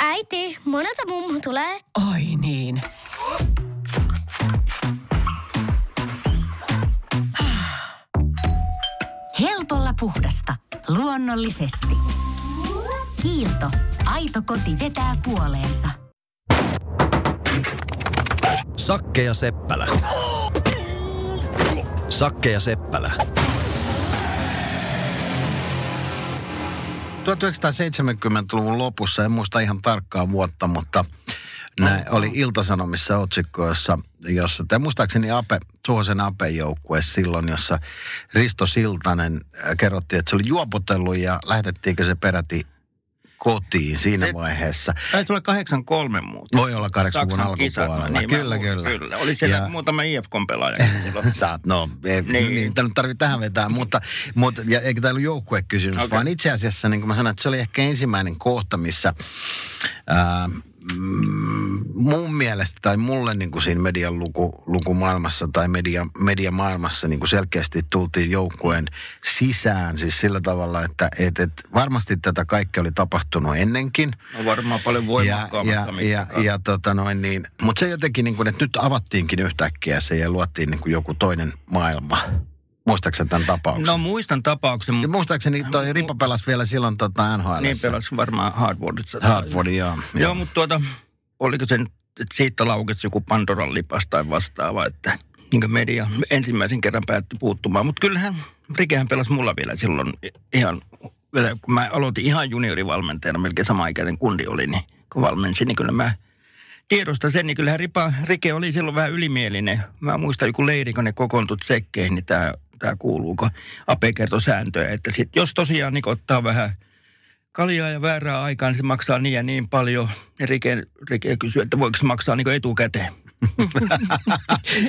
Äiti, monelta mummu tulee? Oi niin. Helpolla puhdasta. Luonnollisesti. Kiilto. Aito koti vetää puoleensa. Sakke ja Seppälä. Sakke ja Seppälä. 1970-luvun lopussa, en muista ihan tarkkaa vuotta, mutta näin oli Iltasanomissa otsikko, jossa, jossa tai muistaakseni Ape, Suhosen Apen joukkue silloin, jossa Risto Siltanen äh, kerrottiin, että se oli juopotellut ja lähetettiinkö se peräti kotiin siinä Se- vaiheessa. Taisi olla 83 muuta. Voi olla 80-luvun Saksan kisat, alkupuolella. niin kyllä, kyllä. Kyllä, oli siellä Ja- muutama IFK-pelaaja. Saat, no, ei, niin. Niin. tarvitse tähän vetää, mutta, mutta ja eikä tämä ollut joukkuekysymys, okay. Vaan itse asiassa, niin kuin mä sanoin, että se oli ehkä ensimmäinen kohta, missä ää, mun mielestä tai mulle niin kuin siinä median luku, lukumaailmassa tai media, mediamaailmassa niin kuin selkeästi tultiin joukkueen sisään siis sillä tavalla, että et, et varmasti tätä kaikkea oli tapahtunut ennenkin, No varmaan paljon ja, voimakkaammassa ja, ja, mittakaavassa. ja tota noin niin, mutta se jotenkin niin kuin, että nyt avattiinkin yhtäkkiä se ja luotiin niin kuin joku toinen maailma. Muistaakseni tämän tapauksen? No muistan tapauksen. Ja muistaakseni toi Ripa pelasi vielä silloin tota NHL. Niin pelasi varmaan Hardwoodissa. Hardfordin, joo. Joo, mutta tuota, oliko se nyt, että siitä laukesi joku Pandoran lipas tai vastaava, että niin media ensimmäisen kerran päätti puuttumaan. Mutta kyllähän Rikehän pelasi mulla vielä silloin ihan, kun mä aloitin ihan juniorivalmentajana, melkein sama ikäinen kundi oli, niin kun valmensin, niin kyllä mä tiedostan sen, niin kyllähän Ripa, Rike oli silloin vähän ylimielinen. Mä muistan joku leiri, kun ne kokoontut sekkeihin, niin tämä tämä kuuluu, kun Ape kertoi sääntöjä, että sit, jos tosiaan niin ottaa vähän kaljaa ja väärää aikaa, niin se maksaa niin ja niin paljon. Ja Rike, Rike kysyy, että voiko se maksaa niin etukäteen.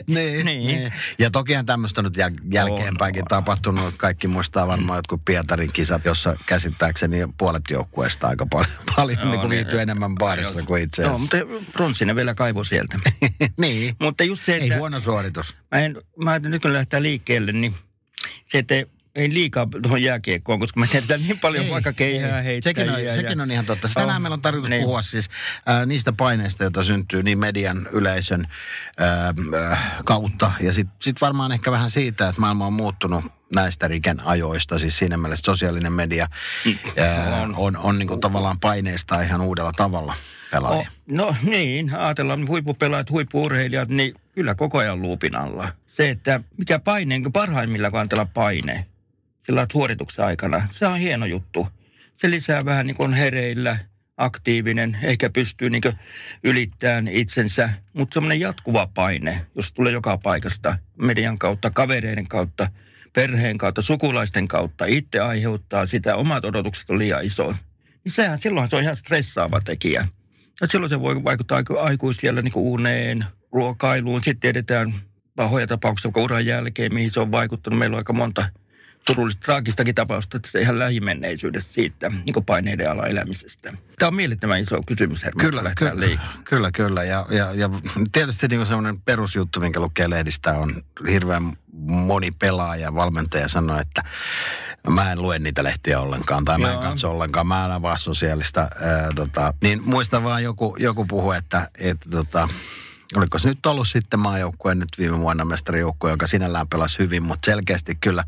niin, Niin. niin. Ja tokihan tämmöistä nyt jäl- jälkeenpäinkin On, tapahtunut. Kaikki muistaa varmaan jotkut Pietarin kisat, jossa käsittääkseni puolet joukkueesta aika paljon, paljon Joo, niin kuin niin. viihtyy enemmän baarissa kuin itse asiassa. mutta pronssinen vielä kaivo sieltä. niin. mutta just se, Ei että huono suoritus. mä, en, mä nyt kun lähdetään liikkeelle, niin se, että ei liikaa tuohon jääkiekkoon, koska me tiedetään niin paljon vaikka keihää heittää. Sekin on, sekin on ihan totta. Tänään Oh, meillä on tarkoitus niin. puhua siis äh, niistä paineista, joita syntyy niin median yleisön äh, äh, kautta. Ja sitten sit varmaan ehkä vähän siitä, että maailma on muuttunut näistä Riken ajoista. Siis siinä mielessä sosiaalinen media äh, on, on, on niin kuin tavallaan paineista ihan uudella tavalla pelaajia. Oh, no niin, ajatellaan huippupelaajat, huippuurheilijat, niin kyllä koko ajan luupin alla. Se, että mikä paine, niin parhaimmillaan kun ajatellaan paine sillä suorituksen aikana, se on hieno juttu. Se lisää vähän niin kuin hereillä, aktiivinen, ehkä pystyy niin ylittämään itsensä, mutta semmoinen jatkuva paine, jos tulee joka paikasta, median kautta, kavereiden kautta, perheen kautta, sukulaisten kautta, itse aiheuttaa sitä, omat odotukset on liian iso. Niin sehän, silloinhan se on ihan stressaava tekijä. Ja silloin se voi vaikuttaa aiku- aikuisiellä niin uneen, ruokailuun. Sitten tiedetään pahoja tapauksia uran jälkeen, mihin se on vaikuttanut. Meillä on aika monta surullista, traagistakin tapausta, että se ihan lähimenneisyydestä siitä niin paineiden ala elämisestä. Tämä on mielettömän iso kysymys, Herman, Kyllä, kyllä, liikkeelle. kyllä, kyllä. Ja, ja, ja tietysti niin semmoinen perusjuttu, minkä lukee lehdistä, on hirveän moni pelaaja, valmentaja sanoo, että mä en lue niitä lehtiä ollenkaan tai mä en katso ollenkaan, mä en avaa sosiaalista. Ää, tota, niin muista vaan joku, joku puhu, että, että tota, oliko se nyt ollut sitten maajoukkue nyt viime vuonna mestarijoukkue, joka sinällään pelasi hyvin, mutta selkeästi kyllä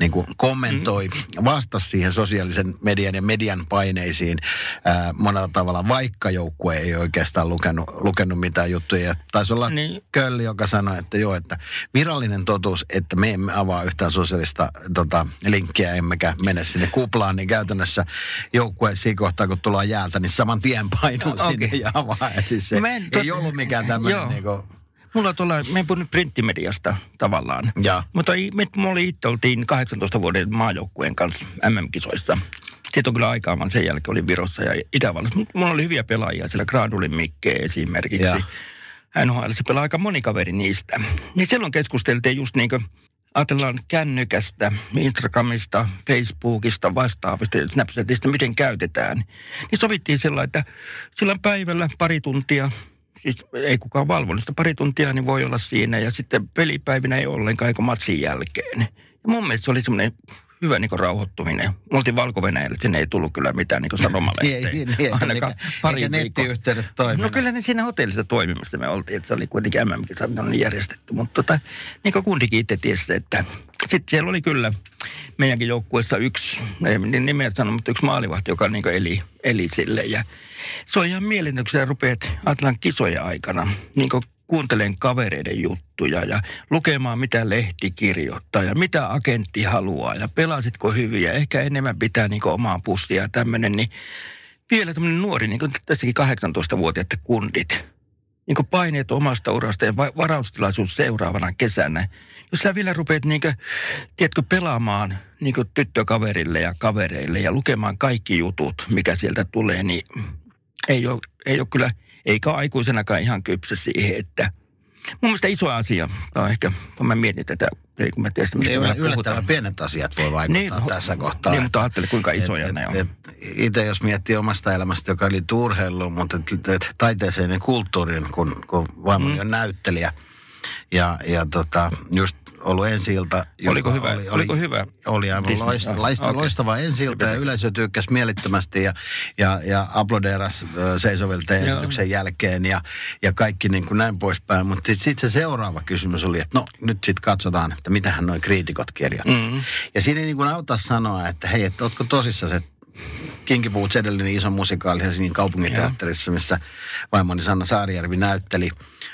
niin kuin kommentoi, vastasi siihen sosiaalisen median ja median paineisiin ää, monella tavalla, vaikka joukkue ei oikeastaan lukenut, lukenut mitään juttuja. Ja Taisi olla niin. Kölli, joka sanoi, että joo, että virallinen totuus, että me emme avaa yhtään sosiaalista tota, linkkiä, emmekä mene sinne kuplaan, niin käytännössä joukkue siinä kohtaa, kun tullaan jäältä, niin saman tien painuu No, sinne ja avaa. Et siis se Mä en ei tot- ollut mikään tämmöinen Joo. niinku, Mulla on tuolla, me en puhunut printtimediasta tavallaan. ja Mutta me, me oli itse oltiin 18 vuoden maajoukkueen kanssa MM-kisoissa. Sitten on kyllä aikaa, vaan sen jälkeen oli Virossa ja Itävallassa. Mut Mulla oli hyviä pelaajia, siellä Gradulin Mikke esimerkiksi. Ja. NHL se pelaa aika moni kaveri niistä. Niin silloin keskusteltiin just niin kuin, ajatellaan kännykästä, Instagramista, Facebookista, vastaavista, Snapchatista, miten käytetään. Niin sovittiin sillä, että sillä päivällä pari tuntia, siis ei kukaan valvonut sitä pari tuntia, niin voi olla siinä. Ja sitten pelipäivinä ei ollenkaan, eikä matsin jälkeen. Ja mun mielestä se oli semmoinen hyvä niin rauhoittuminen. Me oltiin valko sinne ei tullut kyllä mitään niin sanomalehteen. Niin, niin, eikä, Ainakaan eikä, pari eikä nettiyhteydet toiminut. No kyllä ne siinä hotellissa toimimassa me oltiin, että se oli kuitenkin niin järjestetty. Mutta tota, niin kuin kundikin itse tiesi, että sitten siellä oli kyllä meidänkin joukkueessa yksi, ei niin nimeä sano, mutta yksi maalivahti, joka niin eli, eli sille. Ja se on ihan mielenkiintoista, kun rupeat ajatellaan kisoja aikana, niin kuuntelen kavereiden juttuja ja lukemaan, mitä lehti kirjoittaa ja mitä agentti haluaa ja pelasitko hyviä. Ehkä enemmän pitää niin omaa pussia ja tämmöinen, niin vielä tämmöinen nuori, niin kuin tässäkin 18-vuotiaat kundit, niin kuin paineet omasta urasta ja va- varaustilaisuus seuraavana kesänä. Jos sä vielä rupeat niin kuin, tiedätkö, pelaamaan niin kuin tyttökaverille ja kavereille ja lukemaan kaikki jutut, mikä sieltä tulee, niin ei ole, ei ole kyllä, eikä aikuisenakaan ihan kypsä siihen, että mun mielestä iso asia, on ehkä, kun mä mietin tätä, ei kun mä tiedän, mistä Niin, me yllättävän puhutaan. pienet asiat voi vaikuttaa Niin, tässä kohtaa. Niin, mutta ajattele kuinka isoja ne on. Itse jos miettii omasta elämästä, joka liittyy urheiluun, mutta et, et, taiteeseen ja kulttuuriin, kun, kun vaimoni Mm. on näyttelijä. Ja, ja tota, just ollut ensi ilta. Oliko hyvä? Oli, oli, Oliko hyvä? Oli aivan Disney? loista, loista, okei. loistava ensi ilta ja yleisö tykkäsi mielettömästi ja, ja, ja aplodeeras Joo. esityksen jälkeen ja, ja kaikki niin kuin näin poispäin. Mutta sitten se seuraava kysymys oli, että no nyt sitten katsotaan, että mitähän noin kriitikot kirjoittaa. Mm. Ja siinä ei niin kuin auta sanoa, että hei, että ootko tosissaan se Kinky Boots edellinen iso musikaali Helsingin kaupunginteatterissa, missä vaimoni Sanna Saarijärvi näytteli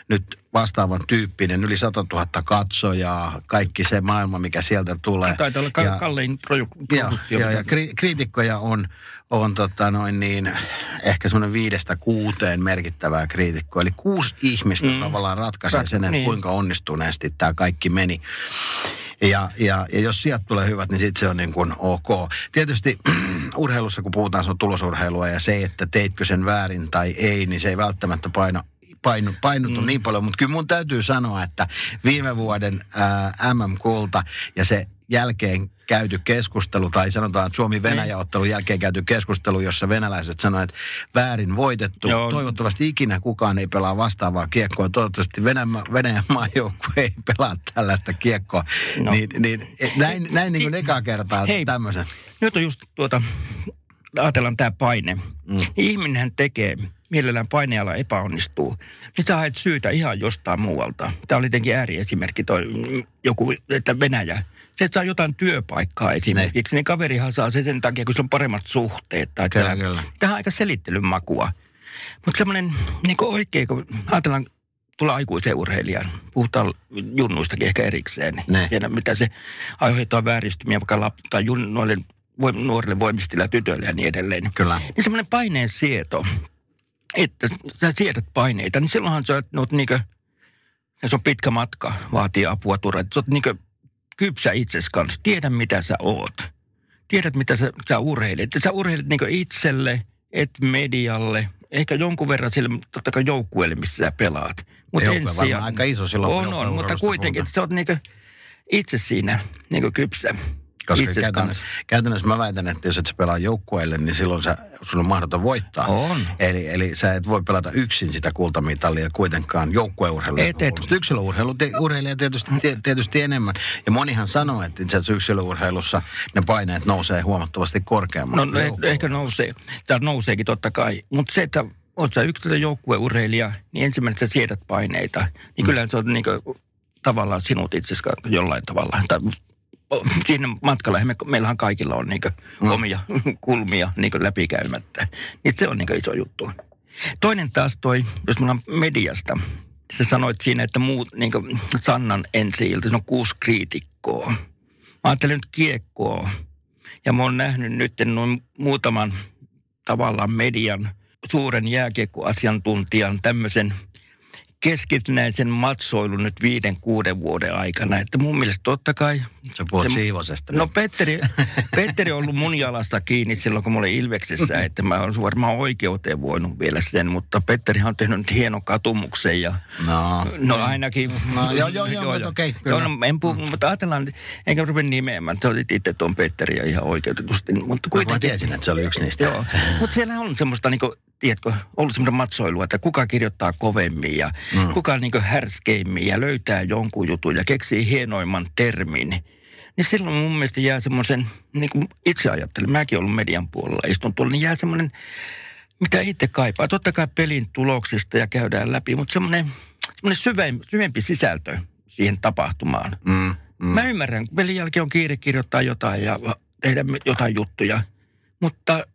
nyt vastaavan tyyppinen, yli 100 000 katsojaa, kaikki se maailma, mikä sieltä tulee. Taitaa olla Ja- kallein ja, produktio. ja, ja mitä- kri, kriitikkoja on, on tota noin niin, ehkä semmoinen viidestä kuuteen merkittävää kriitikkoa. Eli kuusi ihmistä mm. Tavallaan ratkaisee Rat- sen, että niin. kuinka onnistuneesti tämä kaikki meni. Ja, ja, ja jos sieltä tulee hyvät, niin sitten se on niin kuin ok. Tietysti urheilussa, kun puhutaan, se on tulosurheilua ja se, että teitkö sen väärin tai ei, niin se ei välttämättä paino painu, painutu mm. niin paljon, mutta kyllä mun täytyy sanoa, että viime vuoden ää, MM-kulta ja se jälkeen käyty keskustelu, tai sanotaan, että Suomi-Venäjä-ottelun jälkeen käyty keskustelu, jossa venäläiset sanoivat, että väärin voitettu. Joo. Toivottavasti ikinä kukaan ei pelaa vastaavaa kiekkoa. Toivottavasti Venäjän, Venäjän maajoukkue ei pelaa tällaista kiekkoa. No. Niin, niin, näin, näin niin kuin ekaa kertaa Hei. tämmöisen. Nyt on just tuota, ajatellaan tämä paine. Mm. Niin ihminenhän tekee, mielellään painealla epäonnistuu, niin sä haet syytä ihan jostain muualta. Tämä oli jotenkin ääriesimerkki, toi, mm, joku, että Venäjä. Se, että saa jotain työpaikkaa esimerkiksi, niin kaverihan saa se sen takia, kun sillä on paremmat suhteet. Tai Kyllä, tää- kyllä. Tähän on aika selittelyn makua. Mutta semmoinen niin oikein, kun ajatellaan tulla aikuisen urheilijan, puhutaan junnuistakin ehkä erikseen, Ne. niin tiedä mitä se aiheuttaa vääristymiä vaikka lap, tai jun, noille voim, nuorille voimistilla tytöille ja niin edelleen. Kyllä. Niin semmoinen paineen sieto, että sä siedät paineita, niin silloinhan sä oot niinkö, ja se on pitkä matka, vaatii apua turvaa, että sä oot niinkö kypsä itses kanssa, tiedä mitä sä oot. Tiedät mitä sä, sä urheilet. Sä urheilet niinkö itselle, et medialle, ehkä jonkun verran sille, totta kai joukkueelle, missä sä pelaat. Mutta varmaan aika iso silloin, On, on, mutta kuitenkin, että sä oot niinkö itse siinä niinkö kypsä. Koska itses käytännössä, kanssa. käytännössä mä väitän, että jos et sä pelaa joukkueelle, niin silloin sä, sun on mahdoton voittaa. On. Eli, eli sä et voi pelata yksin sitä kultamitalia kuitenkaan joukkueurheilua. Et, et. Yksilöurheilu, te, urheilija tietysti, tie- tietysti enemmän. Ja monihan sanoo, että itse asiassa yksilöurheilussa ne paineet nousee huomattavasti korkeammalle. No kuin eh, ehkä nousee, tai nouseekin totta kai. Mutta se, että oot sä yksilö joukkueurheilija, niin ensimmäinen sä siedät paineita. Niin kyllä se on niin tavallaan sinut itse jollain tavalla. Tai siinä matkalla, me, meillähän kaikilla on niin Mm. omia kulmia niin läpikäymättä. Niin se on niin iso juttu. Toinen taas toi, jos me ollaan mediasta, sä sanoit siinä, että muut, niin Sannan ensi ilta, se on kuusi kriitikkoa. Mä ajattelen nyt kiekkoa. Ja mä oon nähnyt nyt noin muutaman tavallaan median suuren jääkiekkoasiantuntijan tämmöisen keskitynäisen matsoilun nyt viiden, kuuden vuoden aikana. Että mun mielestä totta kai... Sä puhut se- Siivosesta. No Petteri, Petteri on ollut mun jalasta kiinni silloin, kun mä olin Ilveksessä, että mä olen varmaan oikeuteen voinut vielä sen, mutta Petterihan on tehnyt nyt hienon katumuksen ja no. No ainakin. No, joo, joo, joo, mutta okei, kyllä. Joo, no, en puhu, mutta ajatellaan, enkä rupea nimeämään. Te olit itse tuon Petteriä ihan oikeutetusti. Mutta Mä kuitenkin. tiesin, että se oli yksi niistä. Joo, mutta siellä on semmoista, niinku, tiedätkö, ollut semmoista matsoilua, että kuka kirjoittaa kovemmin ja mm. kuka niinku härskeimmin ja löytää jonkun jutun ja keksii hienoimman termin. Niin silloin mun mielestä jää semmoisen, niin kuin itse ajattelen, mäkin ollut median puolella, istun tuolla, niin jää semmoinen, mitä itse kaipaa. Totta kai pelin tuloksista ja käydään läpi, mutta semmoinen, semmoinen syvempi, syvempi sisältö siihen tapahtumaan. Mm, mm. Mä ymmärrän, kun pelin jälkeen on kiire kirjoittaa jotain ja tehdä jotain juttuja, mutta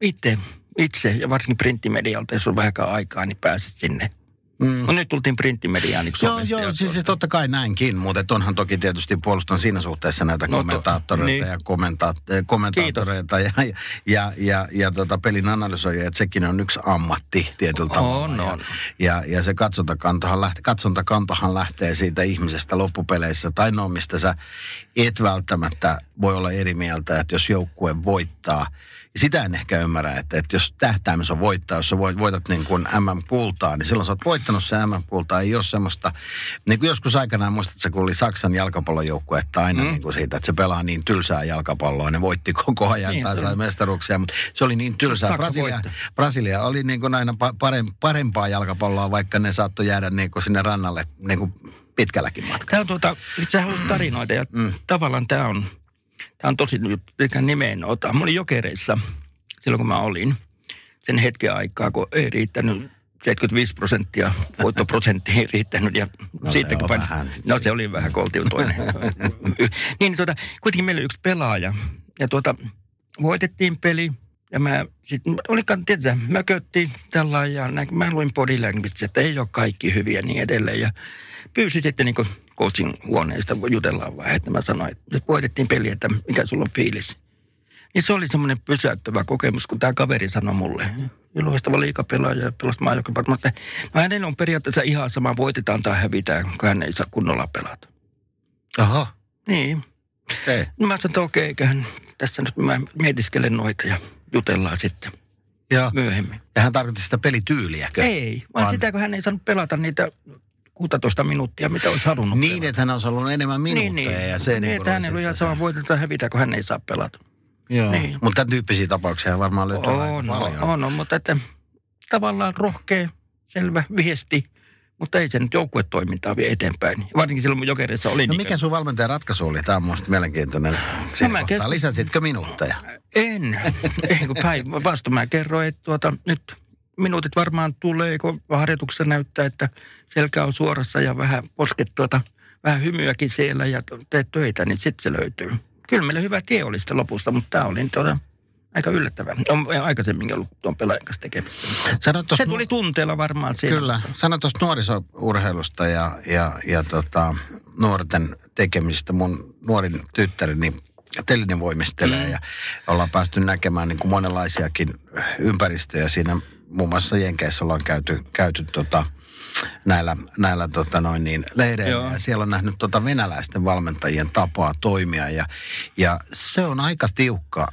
itse, itse ja varsinkin printtimedialta, jos on vähänkään aikaa, niin pääset sinne. Mm. No nyt tultiin printtimediaan niin Joo, joo, ja siis tuosta. totta kai näinkin, mutta onhan toki tietysti puolustan siinä suhteessa näitä No to- kommentaattoreita niin. ja kommenta- eh, kommentaattoreita ja, ja, ja, ja, ja tota pelin analysoijia, että sekin on yksi ammatti tietyllä tavalla. On, ja, on. Ja, ja se katsontakantohan lähtee, katsontakantohan lähtee siitä ihmisestä loppupeleissä, tai no mistä sä et välttämättä voi olla eri mieltä, että jos joukkue voittaa, sitä en ehkä ymmärrä, että, että jos tähtäimessä on voittaa, jos sä voit, voitat niin kuin MM-kultaa, niin silloin sä oot voittanut se MM-kultaa. Ei ole semmoista, niin kuin joskus aikanaan muistatko, kun oli Saksan jalkapallojoukkue, että aina mm. niin kuin siitä, että se pelaa niin tylsää jalkapalloa, ne voitti koko ajan Niin, tai sai mestaruuksia, mutta se oli niin tylsää. Saksa Brasilia, voitti. Brasilia oli niin kuin aina pa- parem- parempaa jalkapalloa, vaikka ne saattoi jäädä niin kuin sinne rannalle niin kuin pitkälläkin matkalla. Tämä on tuota, sä haluat tarinoita ja mm. tavallaan tämä on, tämä on tosi eikä nimeen ota. Mä olin jokereissa silloin, kun mä olin sen hetken aikaa, kun ei riittänyt 75 prosenttia, voittoprosentti ei riittänyt. Ja No siitä, se kun pain- vähän. No se oli vähän koltiutoinen. niin tuota, kuitenkin meillä oli yksi pelaaja. Ja tuota, voitettiin peli. Ja mä sitten, olikaan, tietysti, mököttiin tällä ja näin, mä luin body language, että ei ole kaikki hyviä niin edelleen. Ja pyysin sitten niin coaching huoneesta, jutellaan vähän, että mä sanoin, että nyt voitettiin peli, että mikä sulla on fiilis. Niin se oli semmoinen pysäyttävä kokemus, kun tämä kaveri sanoi mulle, loistava liikapelaaja ja pelasi maajoukkueen, mutta no hänellä on periaatteessa ihan sama, voitetaan tai hävitään, kun hän ei saa kunnolla pelata. Oho, Niin. okei. No mä sanoin, että okei, eiköhän tässä nyt mä mietiskelen noita ja jutellaan sitten Joo. myöhemmin. Ja hän tarkoitti sitä pelityyliäkö? Ei, vaan, Vaan- vaan sitä, kun hän ei saanut pelata niitä 16 minuuttia, mitä olisi halunnut Niin, pelata. että hän on ollut enemmän minuutteja niin, niin. ja se niin, niin että hänellä on ihan sama voitetaan tai hävitä, kun hän ei saa pelata. Joo. Niin. Mutta tämän tyyppisiä tapauksia varmaan löytyy On, paljon. on, on, mutta että tavallaan rohkea, selvä viesti, mutta ei se nyt joukkuetoimintaa vie eteenpäin. Varsinkin silloin, kun jokereissa oli No niin mikä sun valmentajan ratkaisu oli? Tämä on minusta mielenkiintoinen. Siinä mä kohtaa. keskus- Lisäsitkö minuutteja? En. Ei kun päinvastoin mä kerroin, että tuota, nyt minuutit varmaan tulee, kun harjoituksessa näyttää, että selkä on suorassa ja vähän posket tuota, vähän hymyäkin siellä ja teet töitä, niin sitten se löytyy. Kyllä meillä hyvä tie oli sitten lopussa, mutta tämä oli tuota, aika yllättävää. On aikaisemminkin ollut tuon pelaajan kanssa tekemistä. Tuossa Se tuli tunteella varmaan siinä. Kyllä. Sanoit tuosta nuorisourheilusta ja, ja, ja tota, nuorten tekemistä. Mun nuorin tyttäreni telinen voimistelee Mm. ja ollaan päästy näkemään niin kuin monenlaisiakin ympäristöjä siinä. Muun muassa Jenkeissä ollaan käyty, käyty tota, näillä, näillä tota noin niin, leireillä Joo. ja siellä on nähnyt tota venäläisten valmentajien tapaa toimia ja, ja se on aika tiukka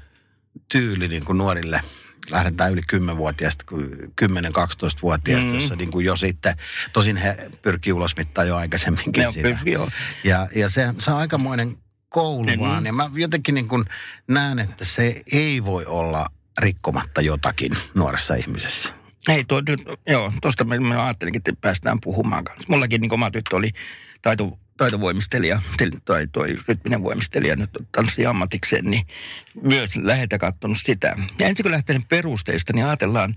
tyyli niin kuin nuorille lähdetään yli 10-vuotiaista kuin 10-12-vuotiaista, Mm. jossa niin kuin jo sitten, tosin he pyrkii ulosmittaa jo aikaisemminkin Ne sitä. pyrki- joo. Ja, ja se, se on aikamoinen koulu Niin. vaan. Ja mä jotenkin niin kuin näen, että se ei voi olla rikkomatta jotakin nuoressa ihmisessä. Ei, tuo, joo, tuosta mä, mä ajattelinkin, että päästään puhumaan kanssa. Mullakin niin oma tyttö oli taito, taitovoimistelija, tel- tai toi rytminen voimistelija nyt tanssi ammatikseen, niin myös läheltä katsonut sitä. Ja ensin kun lähtee perusteista, niin ajatellaan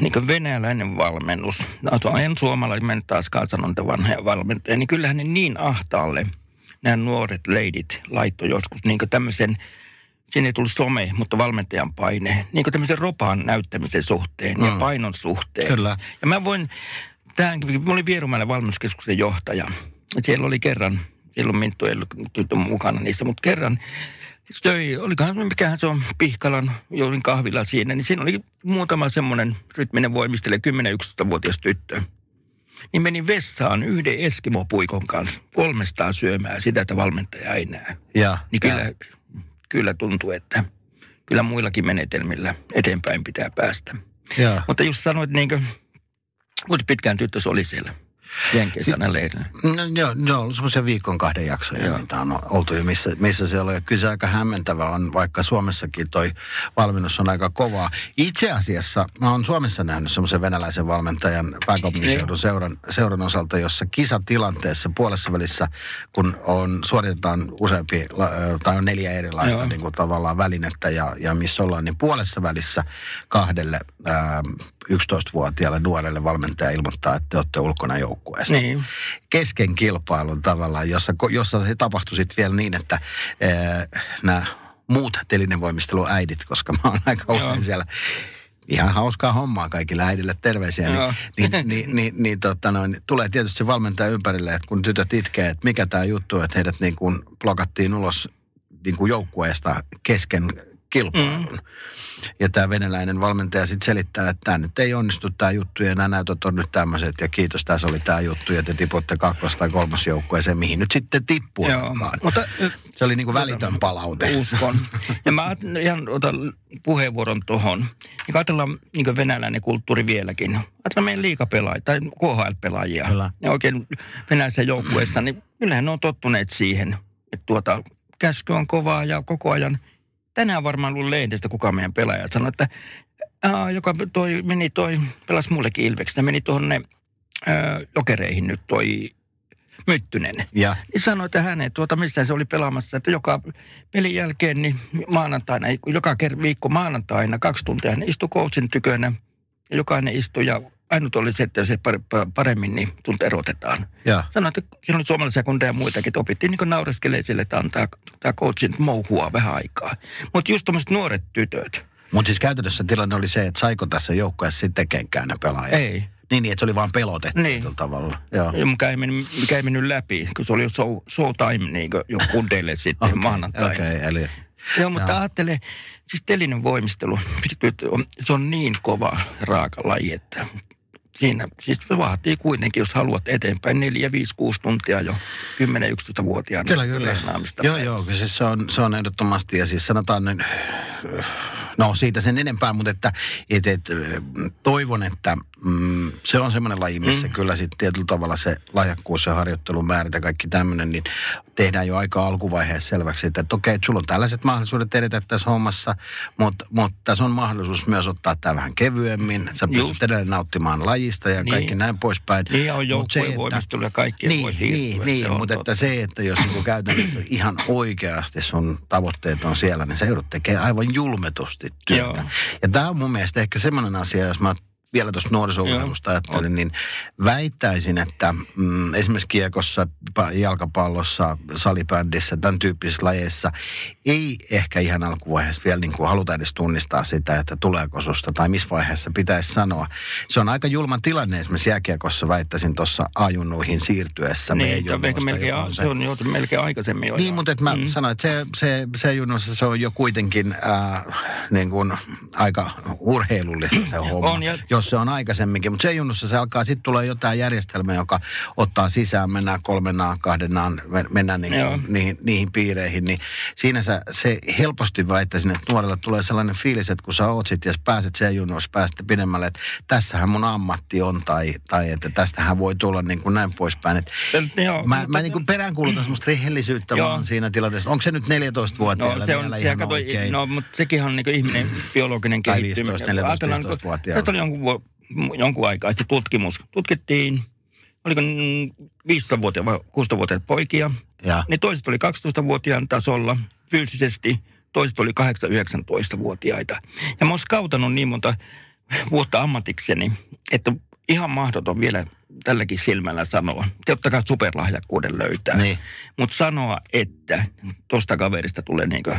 niin kuin venäläinen valmennus. No, en suomalainen, mä en taaskaan sanon niitä vanhoja valmentajia, niin kyllähän ne niin ahtaalle nämä nuoret leidit laittoi joskus niin tämmöisen siinä ei tullut some, mutta valmentajan paine, niin kuin tämmöisen ropaan näyttämisen suhteen ja Mm. painon suhteen. Kyllä. Ja mä voin, tähän, mä olin Vierumäellä valmennuskeskuksen johtaja. Ja siellä oli kerran, silloin Minttu ei ollut mukana niissä, mutta kerran söi, olikohan, mikähän se on, Pihkalan, joulin kahvilla siinä, niin siinä oli muutama semmoinen rytminen voimistelija, 10-11-vuotias tyttö. Niin menin vessaan yhden Eskimo-puikon kanssa kolmestaan syömään sitä, että valmentaja ei näe. Ja, Niin kyllä, kyllä tuntuu, että kyllä muillakin menetelmillä eteenpäin pitää päästä. ja, ja. Mutta just sanoit, niin kuin, kuinka pitkään tyttös oli siellä? Aina leirillä. No, joo, ne on ollut semmoisia viikon kahden jaksoja, Joo. mitä on oltu jo missä, missä siellä on. Ja kyllä se aika hämmentävä on, vaikka Suomessakin toi valmennus on aika kovaa. Itse asiassa mä oon Suomessa nähnyt semmoisen venäläisen valmentajan pääkaupunkiseudun seuran, seuran osalta, jossa kisatilanteessa puolessa välissä, kun on, suoritetaan useampi, tai on neljä erilaista Joo. niin kuin tavallaan välinettä ja, ja missä ollaan, niin puolessa välissä kahdelle ää, 11-vuotiaalle nuorelle valmentaja ilmoittaa, että te olette ulkona joukkueesta Niin. kesken kilpailun tavallaan, jossa, jossa se tapahtui sitten vielä niin, että nämä muut telinevoimisteluäidit, koska mä oon aika usein siellä ihan hauskaa hommaa kaikille äidille, terveisiä, Joo. niin, niin, niin, niin, niin tota noin, tulee tietysti se valmentaja ympärille, että kun tytöt itkee, että mikä tämä juttu, että heidät niin kuin blokattiin ulos niin kuin joukkueesta kesken kilpailun. Mm. Ja tämä venäläinen valmentaja sitten selittää, että tämä nyt ei onnistu tämä juttu ja nämä näytöt on nyt tämmöiset ja kiitos, tässä oli tämä juttu ja te tiputte kakkos- tai kolmosjoukkueeseen, mihin nyt sitten tippuu. Joo, mutta Se oli niin kuin välitön palaute. uskon. Ja mä ihan otan puheenvuoron tuohon. Niin ajatellaan niin venäläinen kulttuuri vieläkin. Ajatellaan meidän liikapelaajia tai KHL-pelaajia. Kyllä. Ne oikein venäläisessä joukkueesta, niin kyllähän ne on tottuneet siihen, että tuota, käsky on kovaa ja koko ajan. Tänään varmaan ollut lehdestä kuka meidän pelaaja. Sanoi, että aa, joka toi, meni toi, pelasi mullekin Ilveksestä, meni tuonne ää, jokereihin nyt toi Myttynen. Ja? Niin sanoi, että hänen tuota, mistä se oli pelaamassa, että joka pelin jälkeen, niin maanantaina, joka viikko maanantaina, kaksi tuntia hän istui coachin tykönä, ja jokainen istui, ja ainut oli se, että jos pa- paremmin, niin tunti erotetaan. ja Sanoi, että siinä oli suomalaisia kundeja ja muitakin, että opittiin niin naureskelee sille, että antaa tämä coachin mouhua vähän aikaa. Mutta just tuommoiset nuoret tytöt, Mutta siis käytännössä tilanne oli se, että saiko tässä joukkueessa sitten kenkään ne pelaajat. ei. Niin, niin, että se oli vaan pelotettu Niin. tavalla. Joo. Ja Mikä ei, mennyt, mikä ei mennyt läpi, kun se oli jo show, showtime niin jo kundeille sitten okay, maanantaina. Okei, okay, eli Joo, mutta ajattele, siis telinen voimistelu, se on niin kova raaka laji, että siinä, siis se vaatii kuitenkin, jos haluat eteenpäin, 4, 5, 6 tuntia jo 10-11-vuotiaana. Kyllä, kyllä. Joo, joo, siis se on, se on ehdottomasti, ja siis sanotaan nyt, no siitä sen enempää, mutta että et, et, toivon, että mm, se on semmoinen laji, missä mm. kyllä sitten tietyllä tavalla se lahjakkuus ja harjoittelun määrät ja kaikki tämmöinen, niin tehdään jo aika alkuvaiheessa selväksi, että, että okei, että sulla on tällaiset mahdollisuudet edetä tässä hommassa, mutta, mutta tässä on mahdollisuus myös ottaa tämä vähän kevyemmin, sä pystyt edelleen nauttimaan lajista ja Niin. kaikki näin poispäin. Niin, ja on se, joukkueen että- voimistelu ja niin, voi Niin, se niin mutta totta. että se, että jos niin käytännössä ihan oikeasti sun tavoitteet on siellä, niin sä joudut tekemään aivan julmetusti työtä. Joo. Ja tämä on mun mielestä ehkä semmoinen asia, jos mä vielä tuosta nuorisourheilusta ajattelin, niin väittäisin, että mm, esimerkiksi kiekossa, pa- jalkapallossa, salibändissä, tämän tyyppisissä lajeissa ei ehkä ihan alkuvaiheessa vielä niin kuin haluta edes tunnistaa sitä, että tuleeko susta tai missä vaiheessa pitäisi sanoa. Se on aika julma tilanne esimerkiksi jääkiekossa väittäisin tuossa ajunnuihin siirtyessä. Niin, se on, melkein, on se on jo melkein aikaisemmin jo. niin, mutta et mä mm. sanoin, että se, se, se junnossa se on jo kuitenkin äh, niin kuin aika urheilullista se homma, On, ja- jos se on aikaisemminkin. Mutta se junnossa se alkaa, sitten tulee jotain järjestelmä, joka ottaa sisään, mennään kolmenaan, kahdenaan, men- mennään niin kuin, niihin, niihin piireihin. Niin siinä sä, se helposti väittäisin, että nuorella tulee sellainen fiilis, että kun sä oot sit ja sä pääset se junnossa, pääset pidemmälle, että tässähän mun ammatti on tai, tai että tästähän voi tulla niin kuin näin poispäin. Et Joo, Mä, mutta- mä niin kuin peräänkuulutan semmoista rehellisyyttä Joo. vaan siinä tilanteessa. Onko se nyt 14-vuotiailla No, se on, vielä se ihan kato, oikein? no, mutta sekin on niin ihminen biologinen Tai kehittyminen. 15, 14, Ajatellaan, kun 15-vuotiailla. Tästä oli jonkun, jonkun aikaa sitten tutkimus. Tutkittiin, oliko mm, 15-vuotiaita vai 16-vuotiaita poikia. Ja, Ne toiset oli 12-vuotiaan tasolla fyysisesti, toiset oli 8-19-vuotiaita. Ja mä oon skautannut niin monta vuotta ammatikseni, että ihan mahdoton vielä tälläkin silmällä sanoa. Totta kai superlahjakkuuden löytää. Niin. Mutta sanoa, että tosta kaverista tulee niinkö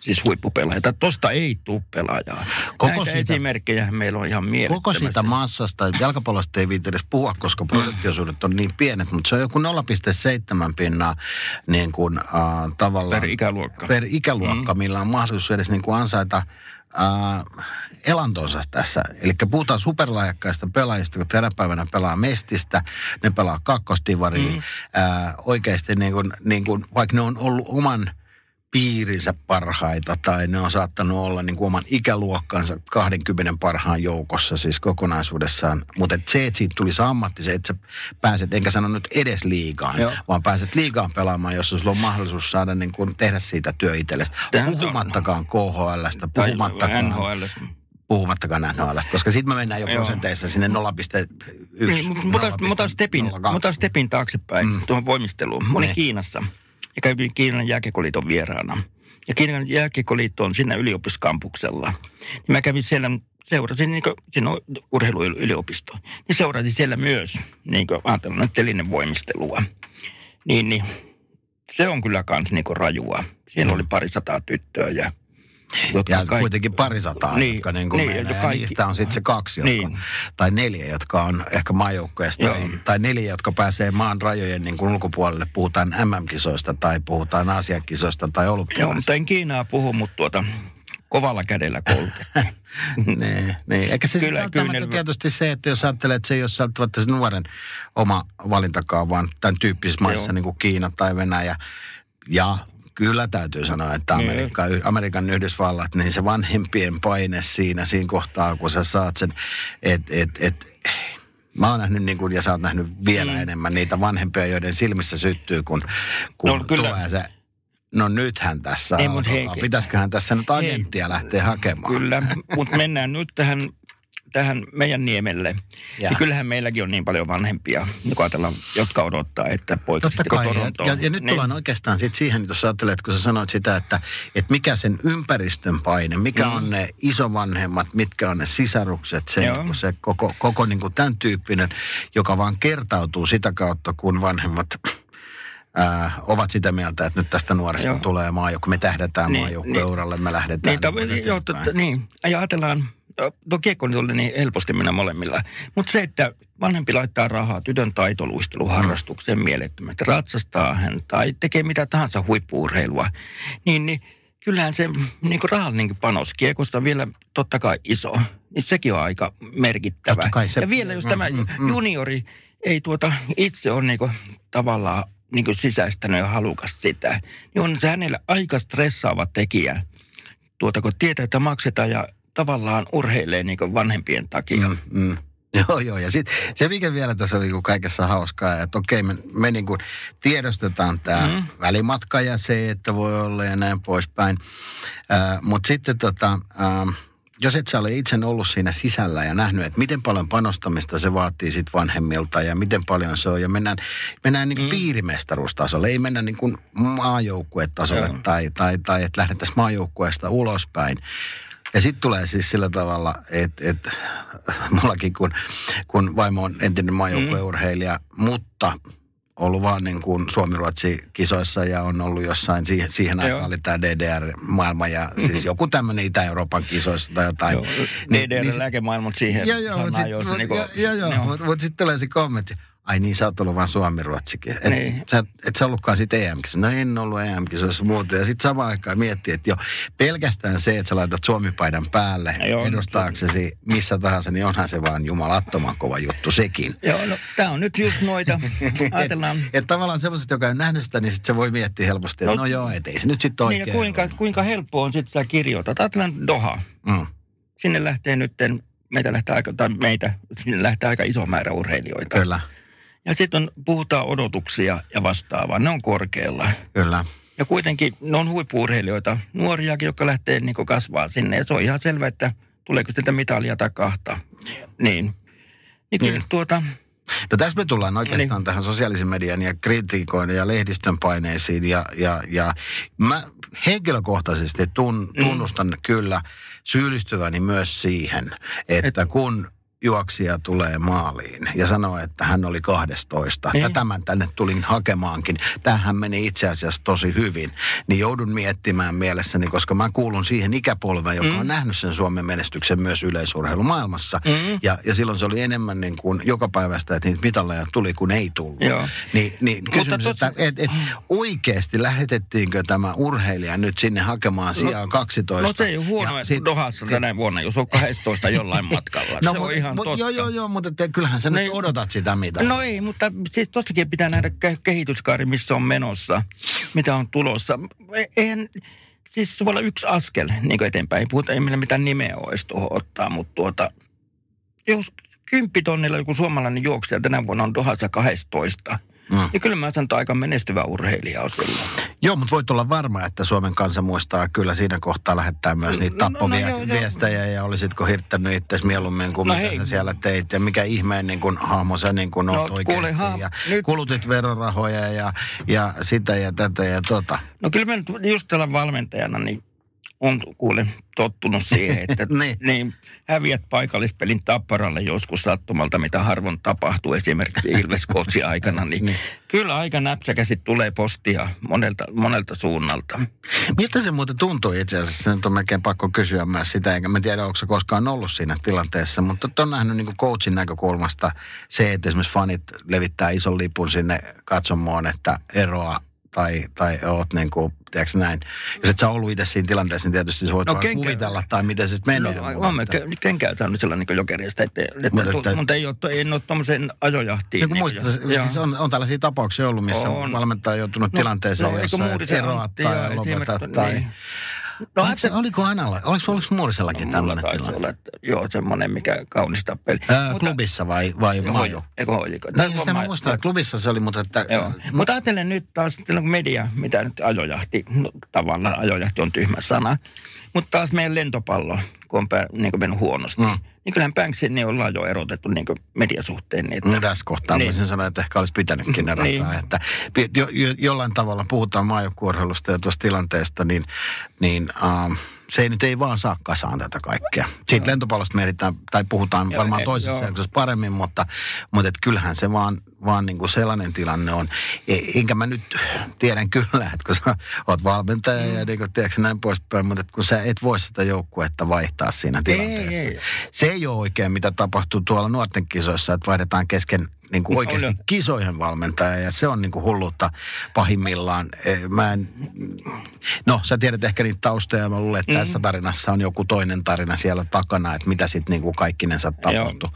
siis huippupelaaja. Tai tosta ei tule pelaajaa. Koko Näitä siitä- esimerkkejä meillä on ihan mielettömästi. koko siitä massasta, jalkapallosta ei viitä edes puhua, koska prosenttiosuudet on niin pienet, mutta se on joku 0,7 pinnaa niin kuin, äh, tavallaan... Per ikäluokka. Per ikäluokka, mm. millä on mahdollisuus edes niin kuin ansaita äh, elantonsa tässä. Eli puhutaan superlahjakkaista pelaajista, kun tänä päivänä pelaa Mestistä, ne pelaa kakkostivariin. Mm. Äh, oikeasti niin kuin, niin kuin, vaikka ne on ollut oman piirinsä parhaita tai ne on saattanut olla niin kuin oman ikäluokkansa 20 parhaan joukossa siis kokonaisuudessaan. Mutta et se, että siitä tulisi ammatti, se, että sä pääset, enkä sano nyt edes liigaan, Joo. vaan pääset liigaan pelaamaan, jossa sulla on mahdollisuus saada niin kuin tehdä siitä työ itsellesi. Puhumattakaan KHLstä, puhumattakaan, NHL. puhumattakaan NHLstä, koska sitten me mennään jo Joo. prosenteissa sinne 0,1. Niin, mutta stepin, 0,02. mä otan stepin taaksepäin mm. tuohon voimisteluun. Mä olin Ne. Kiinassa ja kävin Kiinan jääkiekoliiton vieraana. Ja Kiinan jääkiekoliitto on siinä yliopistokampuksella. Niin mä kävin siellä, seurasin, niin kuin, siinä on urheiluyliopisto, niin seurasin siellä myös, niin kuin ajatellaan, telinevoimistelua. Niin, niin se on kyllä kans niin rajua. Siinä oli pari sataa tyttöä ja jotka Ja kaikki- kuitenkin parisataa, Niin, jotka niin kuin niin, niin, menee. ja kaikki- niistä on sitten se kaksi, jotka, Niin. tai neljä, jotka on ehkä maajoukkueesta, Joo. tai, tai neljä, jotka pääsee maan rajojen niin kuin ulkopuolelle. Puhutaan MM-kisoista tai puhutaan Aasiakisoista tai Joo, olympialaisista. mutta en Kiinaa puhu, mutta tuota, kovalla kädellä koulutettu. niin, niin. Eikä se Kyllä, kyllä, tietysti se, että jos ajattelee, että se ei ole välttämättä se nuoren oma valintakaan, vaan tämän tyyppisissä maissa Joo. niin kuin Kiina tai Venäjä. Ja kyllä täytyy sanoa, että Niin. Amerikka, Amerikan Yhdysvallat, niin se vanhempien paine siinä, siinä kohtaa, kun sä saat sen, että et, et, Mä oon nähnyt, niin kuin, ja sä oot nähnyt vielä Mm. enemmän niitä vanhempia, joiden silmissä syttyy, kun, kun No, kyllä. tulee se, no nythän tässä Ei, mut hei, Pitäisiköhän tässä nyt agenttia lähteä hakemaan? Kyllä, mutta mennään nyt tähän, tähän meidän niemelle. Ja. Ja. kyllähän meilläkin on niin paljon vanhempia, jotka odottaa, että poika Totta kai. Ja, ja, ja nyt Niin. tullaan oikeastaan sit siihen, jos ajattelet, kun sä sanoit sitä, että, että mikä sen ympäristön paine, mikä Mm. on ne isovanhemmat, mitkä on ne sisarukset, se, Joo. niin kuin se koko, koko niin kuin tämän tyyppinen, joka vaan kertautuu sitä kautta, kun vanhemmat ää, ovat sitä mieltä, että nyt tästä nuoresta Joo. tulee maajoukko, me tähdätään Niin, maajoukkueuralle, me lähdetään Niin, niin, niin, joo, totta, niin. Ja ajatellaan, tuo kiekko nyt oli niin helposti mennä molemmilla. Mutta se, että vanhempi laittaa rahaa tytön taitoluisteluharrastukseen mielettömästi, ratsastaa hän tai tekee mitä tahansa huippuurheilua, niin, niin kyllähän se niin kuin rahallinenkin panos kiekosta vielä totta kai iso, niin sekin on aika merkittävä. Se- ja vielä jos mm, tämä mm, mm. juniori ei tuota itse ole niin kuin tavallaan niin kuin sisäistänyt ja halukas sitä, niin on se hänelle aika stressaava tekijä tuota, kun tietää, että maksetaan ja tavallaan urheilee niin vanhempien takia. Mm, mm. Joo, joo. Ja sitten se, mikä vielä tässä oli niin kaikessa hauskaa, että okei, me, me niin kuin tiedostetaan tämä mm. välimatka ja se, että voi olla ja näin poispäin. Äh, Mutta sitten tota, äh, jos et sä ole itse ollut siinä sisällä ja nähnyt, että miten paljon panostamista se vaatii sit vanhemmilta ja miten paljon se on. Ja mennään, mennään niin mm. piirimestaruustasolle, ei mennä niin kuin maajoukkuetasolle Joo. tai, tai, tai että lähdettäisiin maajoukkueesta ulospäin. Ja sitten tulee siis sillä tavalla, että, että mullakin kun, kun vaimo on entinen maajoukkueurheilija, mutta ollut vaan niin kuin Suomi-Ruotsi-kisoissa ja on ollut jossain, siihen, siihen aikaan oli tämä DDR-maailma ja siis joku tämmöinen Itä-Euroopan kisoissa tai jotain. Joo, DDR-lääkemaailmat siihen Joo, joo, mutta sitten niinku- mut, joo, joo, joo. mut, mut sitten tulee se kommentti. Ai niin, sä oot ollut vaan Suomi-Ruotsikin. Et, Niin. sä, et sä ollutkaan sit EM-kisoissa. No en ollut EM-kisoissa muuta. Ja sitten samaan aikaan miettii, että jo pelkästään se, että sä laitat Suomi-paidan päälle Joo. edustaaksesi missä tahansa, niin onhan se vaan jumalattoman kova juttu sekin. Joo, no tämä on nyt just noita. Ajatellaan, Että tavallaan semmoiset, joka on nähnyt sitä, niin sit se voi miettiä helposti, että no, No- no joo, et ei se nyt sitten niin oikein. ja kuinka, kuinka helppoa on sitten sä kirjoitat. Ajatellaan Doha. Mm. Sinne lähtee nytten, meitä lähtee aika, tai meitä, sinne lähtee aika iso määrä urheilijoita. Kyllä, Ja sitten puhutaan odotuksia ja vastaavaa. Ne on korkealla. kyllä. Ja kuitenkin ne on huippuurheilijoita, nuoriakin, jotka lähtee niin kasvaa sinne. Ja se on ihan selvä, että tuleeko sitä mitalia tai kahta. Niin. Niin kyllä Niin. tuota, No tässä me tullaan oikeastaan Niin. tähän sosiaalisen median ja kritiikoin ja lehdistön paineisiin. Ja, ja, ja mä henkilökohtaisesti tun, Mm. tunnustan kyllä syyllistyväni myös siihen, että kun juoksija tulee maaliin ja sanoo, että hän oli 12. Niin. Ja tämän tänne tulin hakemaankin. Tähän meni itse asiassa tosi hyvin. Niin joudun miettimään mielessäni, koska mä kuulun siihen ikäpolveen, joka Mm. on nähnyt sen Suomen menestyksen myös yleisurheilumaailmassa. Mm. Ja, ja silloin se oli enemmän niin kuin joka päivästä, että niitä mitalleja tuli, kun ei tullut. Joo. Niin, niin Mutta kysymys, tossa- että et, et, oikeasti lähetettiinkö tämä urheilija nyt sinne hakemaan sijaa 12? no se ei ole huono, Ja että sit- Dohassa tänä vuonna, jos on 12 jollain matkalla. No, se on mutta ihan ihan mut, totta. Joo, joo, joo, mutta te, kyllähän sä No nyt ei- odotat sitä mitä. No ei, mutta siis tossakin pitää nähdä ke- kehityskaari, missä on menossa, mitä on tulossa. E- Eihän, siis se voi olla yksi askel niin eteenpäin. Ei puhuta, ei meillä mitään nimeä olisi tuohon ottaa, mutta tuota, jos kymppitonnilla joku suomalainen juoksija tänä vuonna on Dohassa 12, Mm. niin kyllä mä sanon, että aika menestyvä urheilija on silloin. Joo, mutta voit olla varma, että Suomen kansa muistaa kyllä siinä kohtaa lähettää myös niitä No, no, tappavia joo, joo. viestejä ja olisitko hirttänyt itse mieluummin kuin No mitä hei. sä siellä teit ja mikä ihmeen niin kuin, hahmo sä niin kuin No, oot oikeasti ha- ja nyt- kulutit verorahoja ja, ja sitä ja tätä ja tota. No kyllä mä nyt just tällä valmentajana niin on kuule tottunut siihen, että Niin. niin. häviät paikallispelin tapparalle joskus sattumalta, mitä harvoin tapahtuu esimerkiksi Ilveskotsi aikana, niin, Niin. kyllä aika näpsäkästi tulee postia monelta, monelta suunnalta. Miltä se muuten tuntui itse asiassa? Nyt on melkein pakko kysyä myös sitä, enkä mä tiedä, onko se koskaan ollut siinä tilanteessa, mutta on nähnyt niin coachin näkökulmasta se, että esimerkiksi fanit levittää ison lipun sinne katsomoon, että eroa tai, tai oot niin kuin, tiedätkö näin. Jos et sä ollut itse siinä tilanteessa, niin tietysti sä voit No kenkä- kuvitella tai miten se sitten menee. No, on mä että- ke- kenkään saanut sillä niin jokerista, että, että, Mutta että- mutta ei ole, en ole tuommoiseen ajojahtiin. Niin kuin niin muistat, joo. siis on, on tällaisia tapauksia ollut, missä on. On. valmentaja on joutunut No, tilanteeseen, no, jossa et Muurisen eroa Antti tai ja lopeta. esimerkiksi- Tai... niin. No, No, oliko, se, oliko Analla, oliko, oliko Muurisellakin Mulla tällainen tilanne? olla, että joo, semmoinen, mikä kaunista peli. Ää, klubissa vai, vai maajo? Eikö hoiko? No, sitä mä muistan, että klubissa se oli, mutta että... Joo. Mutta ajattelen nyt taas, silloin kun media, mitä nyt ajojahti, no, tavallaan ajojahti on tyhmä sana, mutta taas meidän lentopallo, kun on pää, niin kuin mennyt huonosti, Mm. Niin kyllähän Banksin niin ollaan jo erotettu niin mediasuhteen. Niin, että, No, tässä kohtaa niin. Voisin sanoa, että ehkä olisi pitänytkin erottaa. niin. Että jo, jo, jollain tavalla puhutaan maajoukkuurheilusta ja tuosta tilanteesta, niin, niin um, se ei nyt ei vaan saa kasaan tätä kaikkea. Siitä lentopallosta mietitään, tai puhutaan Joo, varmaan toisessa jaksossa paremmin, mutta, mutta et kyllähän se vaan, vaan niin kuin sellainen tilanne on. E, enkä mä nyt tiedän kyllä, että kun sä oot valmentaja Mm. ja niin kuin, tiedätkö, näin poispäin, mutta et kun sä et voi sitä joukkuetta vaihtaa siinä tilanteessa. ei. Se ei ole oikein, mitä tapahtuu tuolla nuorten kisoissa, että vaihdetaan kesken niin kuin oikeasti on. kisojen valmentaja ja se on niin kuin hulluutta pahimmillaan. Eh, Mä en, no sä tiedät ehkä niitä taustoja, mä luulen, että Mm. tässä tarinassa on joku toinen tarina siellä takana, että mitä sitten niin kuin kaikkinensa tapahtui.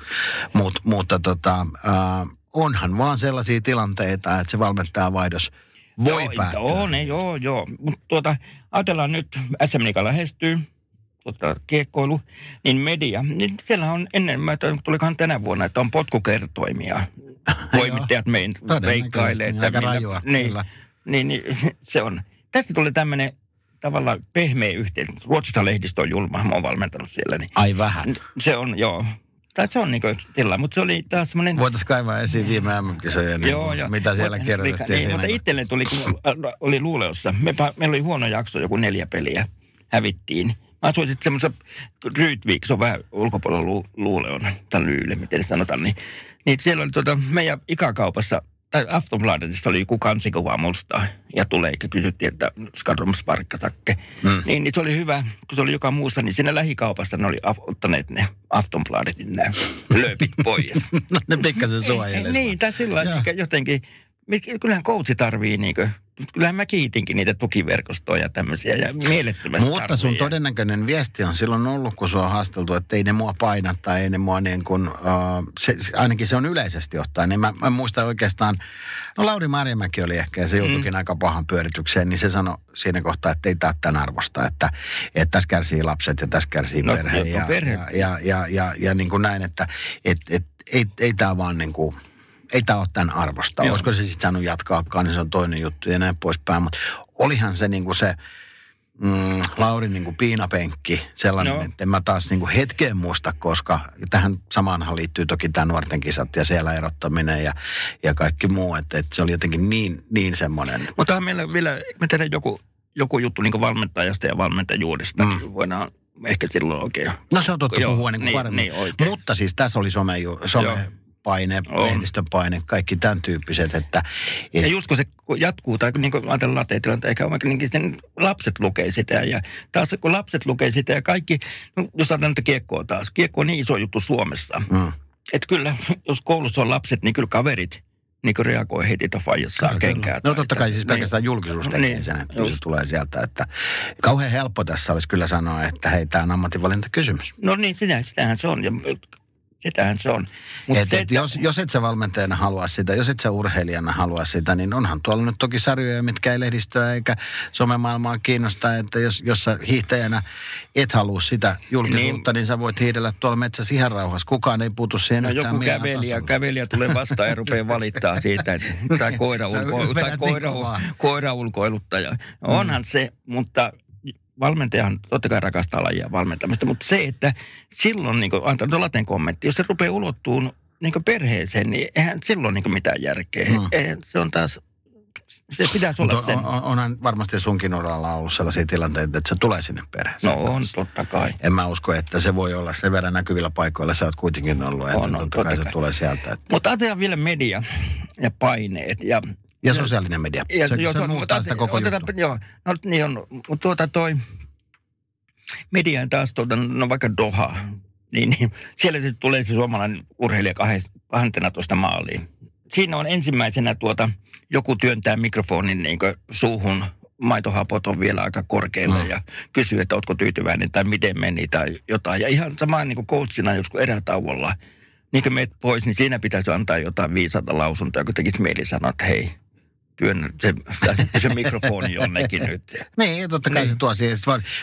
Mut, mutta tota, äh, onhan vaan sellaisia tilanteita, että se valmentaja vaihdos voi joo, päättyä. Joo, ne, joo, joo. Mutta tuota, ajatellaan nyt, SM Liiga lähestyy, tuota, kiekkoilu, niin media, niin siellä on ennen, mä tulikohan tänä vuonna, että on potkukertoimia. Voimittajat mein Todennäköisesti, veikkailee. Että aika rajua, niin, kyllä. niin, niin, se on. Tästä tuli tämmöinen tavallaan pehmeä yhteen. Ruotsista lehdistö on julma, mä oon valmentanut siellä. Niin Ai vähän. se on, joo. Tai se on niin kuin tila, mutta se oli taas semmoinen... Voitaisiin kaivaa esiin viime MM-kisoja, niin Joo, joo. mitä siellä Mut- kirjoitettiin. Niin, siinä. mutta itselle tuli, kun oli Luuleossa. Me, meillä oli huono jakso, joku neljä peliä. Hävittiin. Asuin sitten semmoisessa Ryytvik, se on vähän ulkopuolella lu, Luuleon, tai Lyyle, miten sanotaan. Niin, niin siellä oli tuota, meidän ikäkaupassa, tai Aftonbladetissa oli joku kansikuva musta. Ja tulee, ja kysyttiin, että skadrumsparkkasakke. Mm. Niin, niin se oli hyvä, kun se oli joka muussa, niin siinä lähikaupassa ne oli af- ottaneet ne Aftonbladetin nämä lööpit pois. No, ne pikkasen suojelee. Niin, tai sillä jotenkin, kyllähän coachi tarvii niinkö, kyllähän mä kiitinkin niitä tukiverkostoja ja tämmöisiä ja mielettömästi Mutta sun tarvii. todennäköinen viesti on silloin ollut, kun sua on haasteltu, että ei ne mua paina tai ei ne mua niin kuin, uh, se, ainakin se on yleisesti ottaen. Niin mä, mä muistan oikeastaan, no Lauri Marjamäki oli ehkä ja se joutuikin mm. aika pahan pyöritykseen, niin se sanoi siinä kohtaa, että ei tää tämän arvosta, että, että tässä kärsii lapset ja tässä kärsii No, perhe. joo, Ja, perhe. ja, ja, ja, ja, ja niin kuin näin, että et, et, ei, ei tämä vaan niin kuin, ei tämä ole tämän arvosta. Joo. Olisiko se sitten saanut jatkaakaan, niin se on toinen juttu ja näin poispäin. Mutta olihan se niin kuin se, mm, Lauri niin kuin piinapenkki, sellainen, no. Että en mä taas niin kuin hetkeen muista, koska tähän samaanhan liittyy toki tämä nuorten kisat ja siellä erottaminen ja, ja kaikki muu, että, että se oli jotenkin niin, niin semmoinen. Mutta meillä vielä, me tehdään joku, joku juttu niin valmentajasta ja valmentajuudesta, Mm. voidaan ehkä silloin oikein. No se on totta Joo, puhua niin kuin niin, paremmin. niin, oikein. Mutta siis tässä oli some, some Joo. Paine, On. lehdistöpaine, kaikki tämän tyyppiset, että Ja just kun se jatkuu, tai niin kuin ajatellaan lateetilanteen, eikä vaikka niin sen lapset lukee sitä. Ja taas kun lapset lukee sitä ja kaikki, no, jos ajatellaan nyt kiekkoa taas, kiekko on niin iso juttu Suomessa. mm, Että kyllä, jos koulussa on lapset, niin kyllä kaverit niin kuin reagoi heti, että faijat saa kenkää. No totta kai siis pelkästään julkisuus tekee Niin, sen, että se tulee sieltä. Että kauhean helppo tässä olisi kyllä sanoa, että hei, tämä on ammatinvalintakysymys. No niin, sitä, sitähän se on. Ja Sitähän se on. Mut Et, se, et jos, jos et sä valmentajana halua sitä, jos et sä urheilijana halua sitä, niin onhan tuolla nyt toki sarjoja, mitkä ei lehdistöä eikä somemaailmaa kiinnosta. Että jos, jos sä hiihtäjänä et halua sitä julkisuutta, niin, niin sä voit hiidellä tuolla metsässä ihan rauhassa. Kukaan ei puutu siihen No joku kävelijä, tasolla. kävelijä tulee vastaan ja rupeaa valittaa siitä, että, tai, koira ulko, tai niin koira, koira ulkoiluttaja. Onhan se, mutta valmentajahan totta kai rakastaa lajia valmentamista, mutta se, että silloin, niin kuin, antaa laten kommentti, jos se rupeaa ulottuun niin perheeseen, niin eihän silloin niin mitään järkeä. Mm. Eihän, se on taas, se pitäisi olla sen. on, on, onhan varmasti sunkin uralla ollut sellaisia tilanteita, että se tulee sinne perheeseen. No on, totta kai. En mä usko, että se voi olla sen verran näkyvillä paikoilla. Sä oot kuitenkin ollut, että On, on, totta kai totta se kai. tulee sieltä. Että. Mutta ajatellaan vielä media ja paineet. Ja, Ja sosiaalinen media. ja, se, joo, se muuttaa sitä koko otetaan- juttua. Joo, no niin on. Mutta tuota toi media taas tuota, no vaikka Doha, niin, niin siellä sitten tulee se suomalainen urheilija kahes- 12 maaliin. Siinä on ensimmäisenä tuota, joku työntää mikrofonin niin suuhun, maitohapot on vielä aika korkealle Mm. mm. ja kysyy, että ootko tyytyväinen tai miten meni tai jotain. Ja ihan sama niin kuin coachina joskus erätauolla, niin kuin meet pois, niin siinä pitäisi antaa jotain viisata lausuntoa, kun tekisi mieli sanoa, että hei, työnnä se, se, mikrofoni jonnekin nyt. Niin, totta kai Niin. se tuo siihen.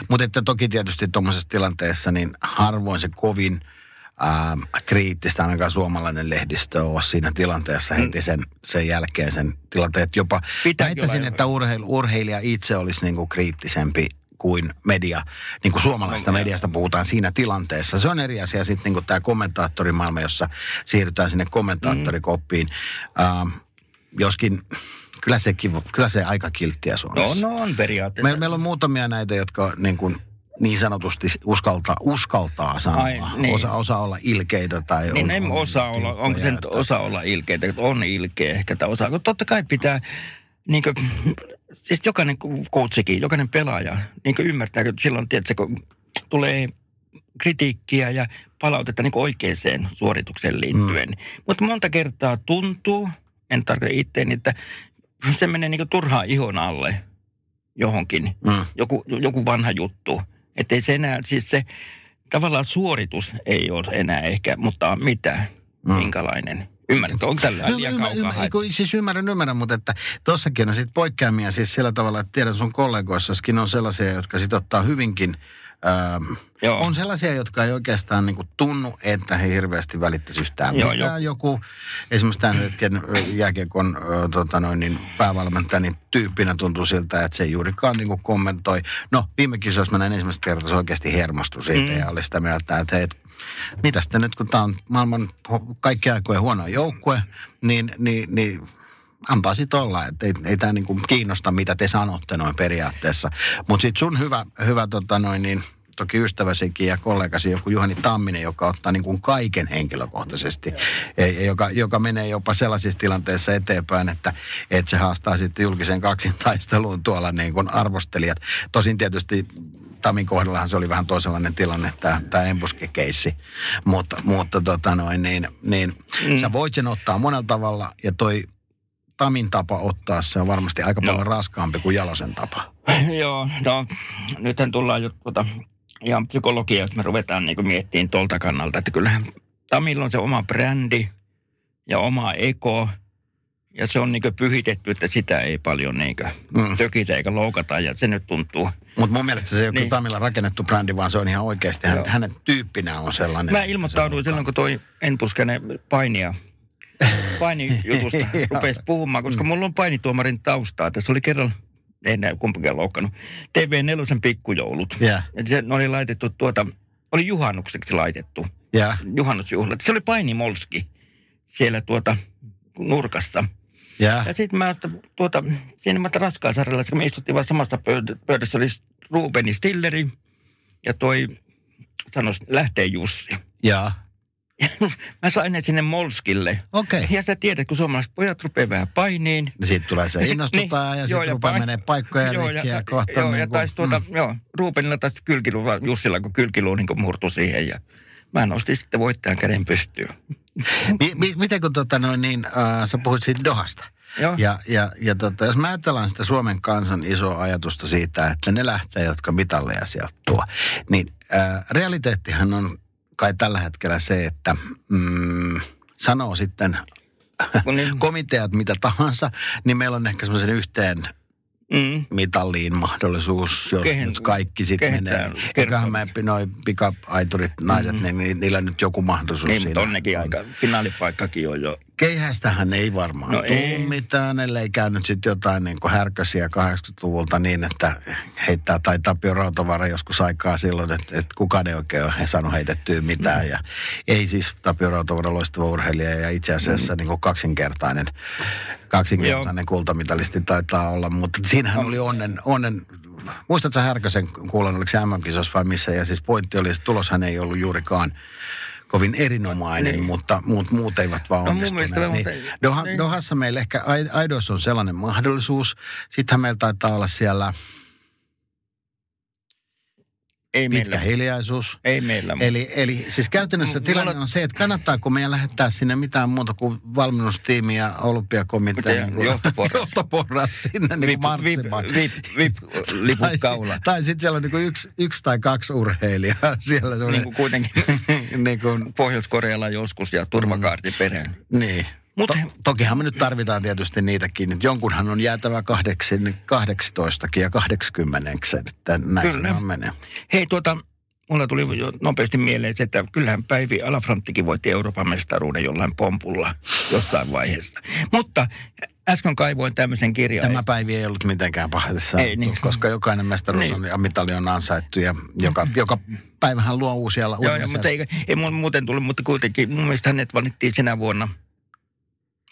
Mutta että toki tietysti tuommoisessa tilanteessa, niin harvoin se kovin ähm, kriittistä, ainakaan suomalainen lehdistö ole siinä tilanteessa heti sen, sen jälkeen sen tilanteen. Että jopa Pitääkin väittäisin, että urheilu, urheilija itse olisi niinku kriittisempi kuin media, niin kuin suomalaista No, mediasta puhutaan siinä tilanteessa. Se on eri asia sitten niin kuin tämä kommentaattorimaailma, jossa siirrytään sinne kommentaattorikoppiin. Ähm, joskin kyllä, sekin, kyllä se aika kilttiä No, Suomessa. no on periaatteessa. Meillä, meillä on muutamia näitä, jotka niin, kuin, niin sanotusti uskaltaa, uskaltaa sanoa. Ai, niin. osa, osa olla ilkeitä tai Niin on, en on osaa olla, onko se nyt osa olla ilkeitä, että on ilkeä ehkä tai osaa. Kun totta kai pitää, niin kuin, siis jokainen coachikin, jokainen pelaaja, niin kuin ymmärtää, että silloin, tiedätkö, kun tulee kritiikkiä ja palautetta niin oikeaan suoritukseen liittyen. Mm. Mutta monta kertaa tuntuu, en tarkoita itteeni, että se menee niin turhaan ihon alle johonkin Mm. joku, joku vanha juttu. Että ei se enää, siis se tavallaan suoritus ei ole enää ehkä, mutta mitä, Mm. minkälainen. Ymmärrätkö, onko tällä No, liian ymmär, kaukaa? ymmär, kun, siis ymmärrän, ymmärrän, mutta että tossakin on sitten poikkeamia siis sillä tavalla, että tiedän sun kollegoissaskin on sellaisia, jotka sit ottaa hyvinkin, Joo. on sellaisia, jotka ei oikeastaan niinku tunnu, että he hirveästi välittäisi yhtään Joo, mitään. Joku, esimerkiksi tämän hetken jääkiekon tota noin, niin päävalmentaja, niin tyyppinä tuntuu siltä, että se ei juurikaan niinku kommentoi. No, viime kisoissa mä näin ensimmäistä kertaa, se oikeasti hermostui siitä Mm. ja oli sitä mieltä, että hei, mitä sitten nyt, kun tämä on maailman kaikki aikojen huono joukkue, niin, niin, niin antaa sitten olla, että ei, ei tämä niinku kiinnosta, mitä te sanotte noin periaatteessa. Mutta sitten sun hyvä, hyvä tota noin niin, toki ystäväsikin ja kollegasi joku Juhani Tamminen, joka ottaa niin kuin kaiken henkilökohtaisesti, ja, ja joka, joka menee jopa sellaisissa tilanteissa eteenpäin, että, että se haastaa sitten julkisen kaksintaisteluun tuolla niin kuin arvostelijat. Tosin tietysti Tamin kohdallahan se oli vähän toisenlainen tilanne, tämä, tämä embuske-keissi. Mutta, mutta tota noin, niin, niin mm. sä voit sen ottaa monella tavalla ja toi Tamin tapa ottaa se on varmasti aika No. paljon raskaampi kuin Jalosen tapa. Joo, no nythän tullaan jo tuota, ihan psykologia, jos me ruvetaan niin miettimään tuolta kannalta, että kyllähän Tamilla on se oma brändi ja oma eko, ja se on niin pyhitetty, että sitä ei paljon niin Mm. tökitä eikä loukata, ja se nyt tuntuu. Mutta mun mielestä se ei ole niin. Tamilla rakennettu brändi, vaan se on ihan oikeasti, hän, hänen tyyppinä on sellainen. Mä ilmoittauduin silloin, kun toi Enpuskenen painia, painijutusta rupesi puhumaan, koska mulla on painituomarin taustaa. Tässä oli kerran, ei näy kumpikaan loukannut, TV4 pikkujoulut. Ja se oli laitettu tuota, oli juhannukseksi laitettu, ja, juhannusjuhlat. Se oli painimolski siellä tuota nurkassa. ja. Ja sitten mä, että tuota, siinä mä raskaasarjalla, kun me istuttiin vaan samassa pöydä- pöydässä, oli Rubeni Stilleri ja toi, sanois, lähtee Jussi. ja. Mä sain ne sinne Molskille. Okei. Okay. Ja sä tiedät, kun suomalaiset pojat rupeaa vähän painiin. Siitä tulee se innostutaan Niin, ja sitten rupeaa pain- menee paikkoja Joo, rikki ja, ja kohta joo, ja niin taisi tuota, mm. joo, Rubenilla taisi kylkilu, vaan Jussilla, kun kylkilu niin kuin murtui siihen ja mä nostin sitten voittajan käden pystyyn. mi, mi, miten kun tota noin niin, äh, sä puhuit siitä Dohasta. Joo. Ja, ja, ja tota, jos mä ajatellaan sitä Suomen kansan isoa ajatusta siitä, että ne lähtee, jotka mitalleja sieltä tuo, niin äh, realiteettihan on kai tällä hetkellä se, että mm, sanoo sitten niin, komiteat mitä tahansa, niin meillä on ehkä semmoisen yhteen mm, mitalliin mahdollisuus, jos Kehen- nyt kaikki sitten menee. me noi pick-up-aiturit, naiset, mm-hmm. niin, niin niillä on nyt joku mahdollisuus niin siinä. onnekin aika, finaalipaikkakin on jo. Keihästähän ei varmaan No no ei. ei. mitään, ellei käynyt sitten jotain niin kuin härkösiä 80-luvulta niin, että heittää tai Tapio Rautavara joskus aikaa silloin, että, että kukaan ei oikein ole saanut heitettyä mitään. Ja ei siis Tapio Rautavara loistava urheilija ja itse asiassa niin kuin kaksinkertainen, kaksinkertainen kultamitalisti taitaa olla, mutta siinähän oli onnen, onnen Muistatko sä Härkösen kuulen, oliko se MM-kisossa vai missä? Ja siis pointti oli, että tuloshan ei ollut juurikaan kovin erinomainen, Niin. mutta muut, muut eivät vaan No onnistuneet. niin, mutta- Doha, niin. Dohassa meillä ehkä Ai- Aidoissa on sellainen mahdollisuus. Sittenhän meillä taitaa olla siellä Ei pitkä meillä. hiljaisuus. Ei meillä. Eli, eli siis käytännössä tilanne on se, että kannattaako meidän lähettää sinne mitään muuta kuin valmennustiimi ja olympiakomitea. Niin kuin- johtoporras. johtoporras sinne niin Vip, kuin vip, marssimaan. vip, vip, liput Tai, kaula. tai sitten siellä on niin kuin yksi, yksi tai kaksi urheilijaa siellä. Niin kuin kuitenkin niin kuin, Pohjois-Korealla joskus ja turvakaarti perään. niin. Mut- to, tokihan me nyt tarvitaan tietysti niitäkin, että jonkunhan on jäätävä kahdeksin, 18 ja 80, että näin Kyllä. se menee. Hei tuota, mulla tuli jo nopeasti mieleen se, että kyllähän Päivi Alafranttikin voitti Euroopan mestaruuden jollain pompulla jossain vaiheessa. Mutta äsken kaivoin tämmöisen kirjan. Tämä päivi ei ollut mitenkään pahassa, Ei niin. koska jokainen mestaruus Niin. on ja mitali on ansaittu ja joka, joka päivähän luo uusia uusia joo, mutta ei, ei muuten tullut, mutta kuitenkin mun mielestä hänet valittiin sinä vuonna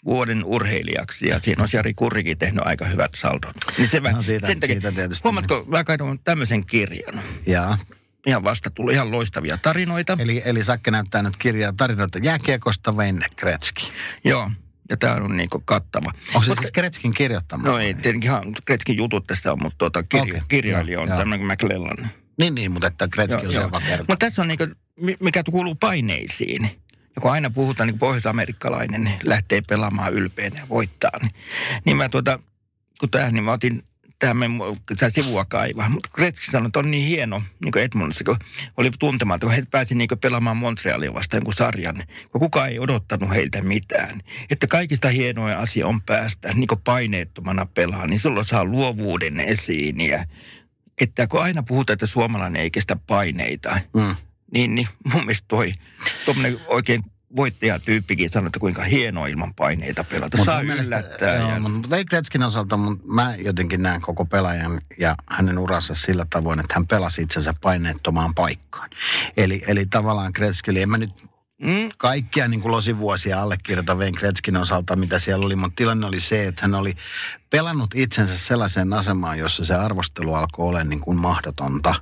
vuoden urheilijaksi ja siinä on Jari Kurrikin tehnyt aika hyvät saldot. Niin se, No siitä- sen takia, siitä tietysti. huomatko, mä kaivoin tämmöisen kirjan. Ja, Ihan vasta tuli ihan loistavia tarinoita. eli, eli Sakke näyttää nyt kirjaa tarinoita jääkiekosta Wayne Gretzky. Joo, ja tämä on niin kattava. Onko se Mutta- siis Gretzkin kirjoittama? No ei, tietenkin ihan Kretskin jutut tästä on, mutta tuota, kirja, Okei, kirjailija on joo, joo. tämmöinen McLellan. Niin, niin, mutta että Gretzky on se, joka kertoo. Mutta tässä on niinku, mi- mikä kuuluu paineisiin. Ja kun aina puhutaan, niin pohjois-amerikkalainen lähtee pelaamaan ylpeänä ja voittaa, niin, niin mä tuota, kun tähän, niin mä otin tähän tämä sivua kaivaa. Mutta Gretzky sanoi, että on niin hieno, niin kuin Edmundissa, kun oli tuntematon, kun he pääsi niin pelaamaan Montrealia vastaan jonkun sarjan, kun kukaan ei odottanut heiltä mitään. Että kaikista hienoja asia on päästä niin kuin paineettomana pelaa, niin silloin saa luovuuden esiin ja että kun aina puhutaan, että suomalainen ei kestä paineita, Mm. Niin, niin mun mielestä toi tuommoinen oikein voittajatyyppikin sanoo, että kuinka hienoa ilman paineita pelata. Mut Saa mielestä- yllättää. Joo, ja, mutta Wayne Gretzkin osalta mun, mä jotenkin näen koko pelaajan ja hänen uransa sillä tavoin, että hän pelasi itsensä paineettomaan paikkaan. Eli, eli tavallaan Gretzky, eli en mä nyt mm, kaikkia niin kuin losivuosia allekirjoita Wayne Gretzkin osalta, mitä siellä oli, mutta tilanne oli se, että hän oli pelannut itsensä sellaiseen asemaan, jossa se arvostelu alkoi olla niin kuin mahdotonta.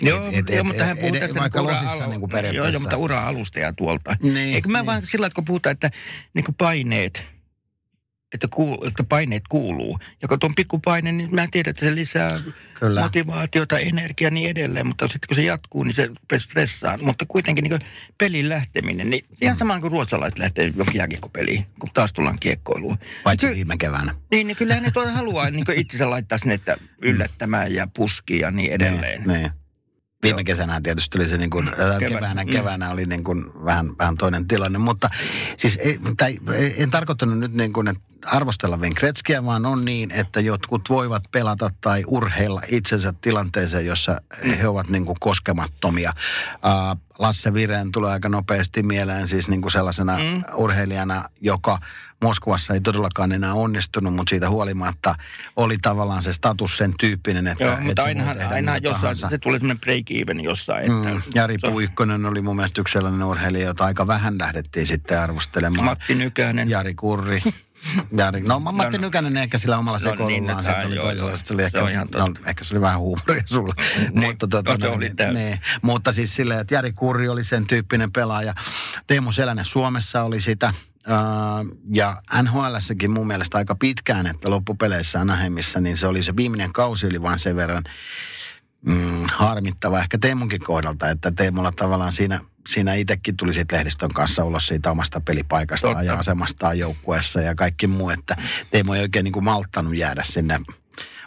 Joo, Et- et- joo, et- mutta hän puhuu tästä vaikka niinku ura- losissa niin kuin Joo, periaatteessa. joo, mutta ura-alusta ja tuolta. Niin, Eikö mä niin. vaan sillä, että kun puhutaan, että niin kuin paineet, että, kuul, että paineet kuuluu. Ja kun tuon pikkupaine, niin mä tiedän, että se lisää Kyllä. motivaatiota, energiaa ja niin edelleen. Mutta sitten kun se jatkuu, niin se rupeaa stressaan. Mutta kuitenkin niin pelin lähteminen, niin ihan sama kuin ruotsalaiset lähtee johonkin jääkiekkopeliin, kun taas tullaan kiekkoiluun. Paitsi Ky- viime keväänä. Niin, niin kyllähän ne haluaa niin itsensä laittaa sinne, että yllättämään ja puski ja niin edelleen. Niin, niin. Viime Joo. kesänä tietysti oli se niin kuin, Kevät. keväänä, Mm. keväänä oli niin kuin vähän, vähän toinen tilanne, mutta siis ei, tai, en tarkoittanut nyt niin kuin, että arvostella Wayne Gretzkyä, vaan on niin, että jotkut voivat pelata tai urheilla itsensä tilanteeseen, jossa he ovat niin kuin koskemattomia. Lasse Vireen tulee aika nopeasti mieleen siis niin kuin sellaisena Mm. urheilijana, joka Moskovassa ei todellakaan enää onnistunut, mutta siitä huolimatta oli tavallaan se status sen tyyppinen, että, Joo, mutta se voi ainahan, mitä jossain, tahansa. se tulee semmoinen break-even jossain. Että Mm, Jari se on- Puikkonen oli mun mielestä yksi sellainen urheilija, jota aika vähän lähdettiin sitten arvostelemaan. Matti Nykänen. Jari Kurri. Jari, no Ma- Matti No, no. Nykänen ehkä sillä omalla No niin, se oli joo. se oli Se ehkä, on ihan no, ehkä se oli vähän huumoria sulla. Niin, mutta, tota, no, se oli niin, niin, mutta siis silleen, että Jari Kurri oli sen tyyppinen pelaaja. Teemu Selänen Suomessa oli sitä. Uh, ja NHLssäkin mun mielestä aika pitkään, että loppupeleissä Anaheimissa, niin se oli se viimeinen kausi oli vain sen verran mm, harmittava ehkä Teemunkin kohdalta, että Teemulla tavallaan siinä, siinä itsekin tuli sitten lehdistön kanssa ulos siitä omasta pelipaikastaan Totta. ja asemastaan joukkueessa ja kaikki muu, että Teemu ei oikein niin kuin malttanut jäädä sinne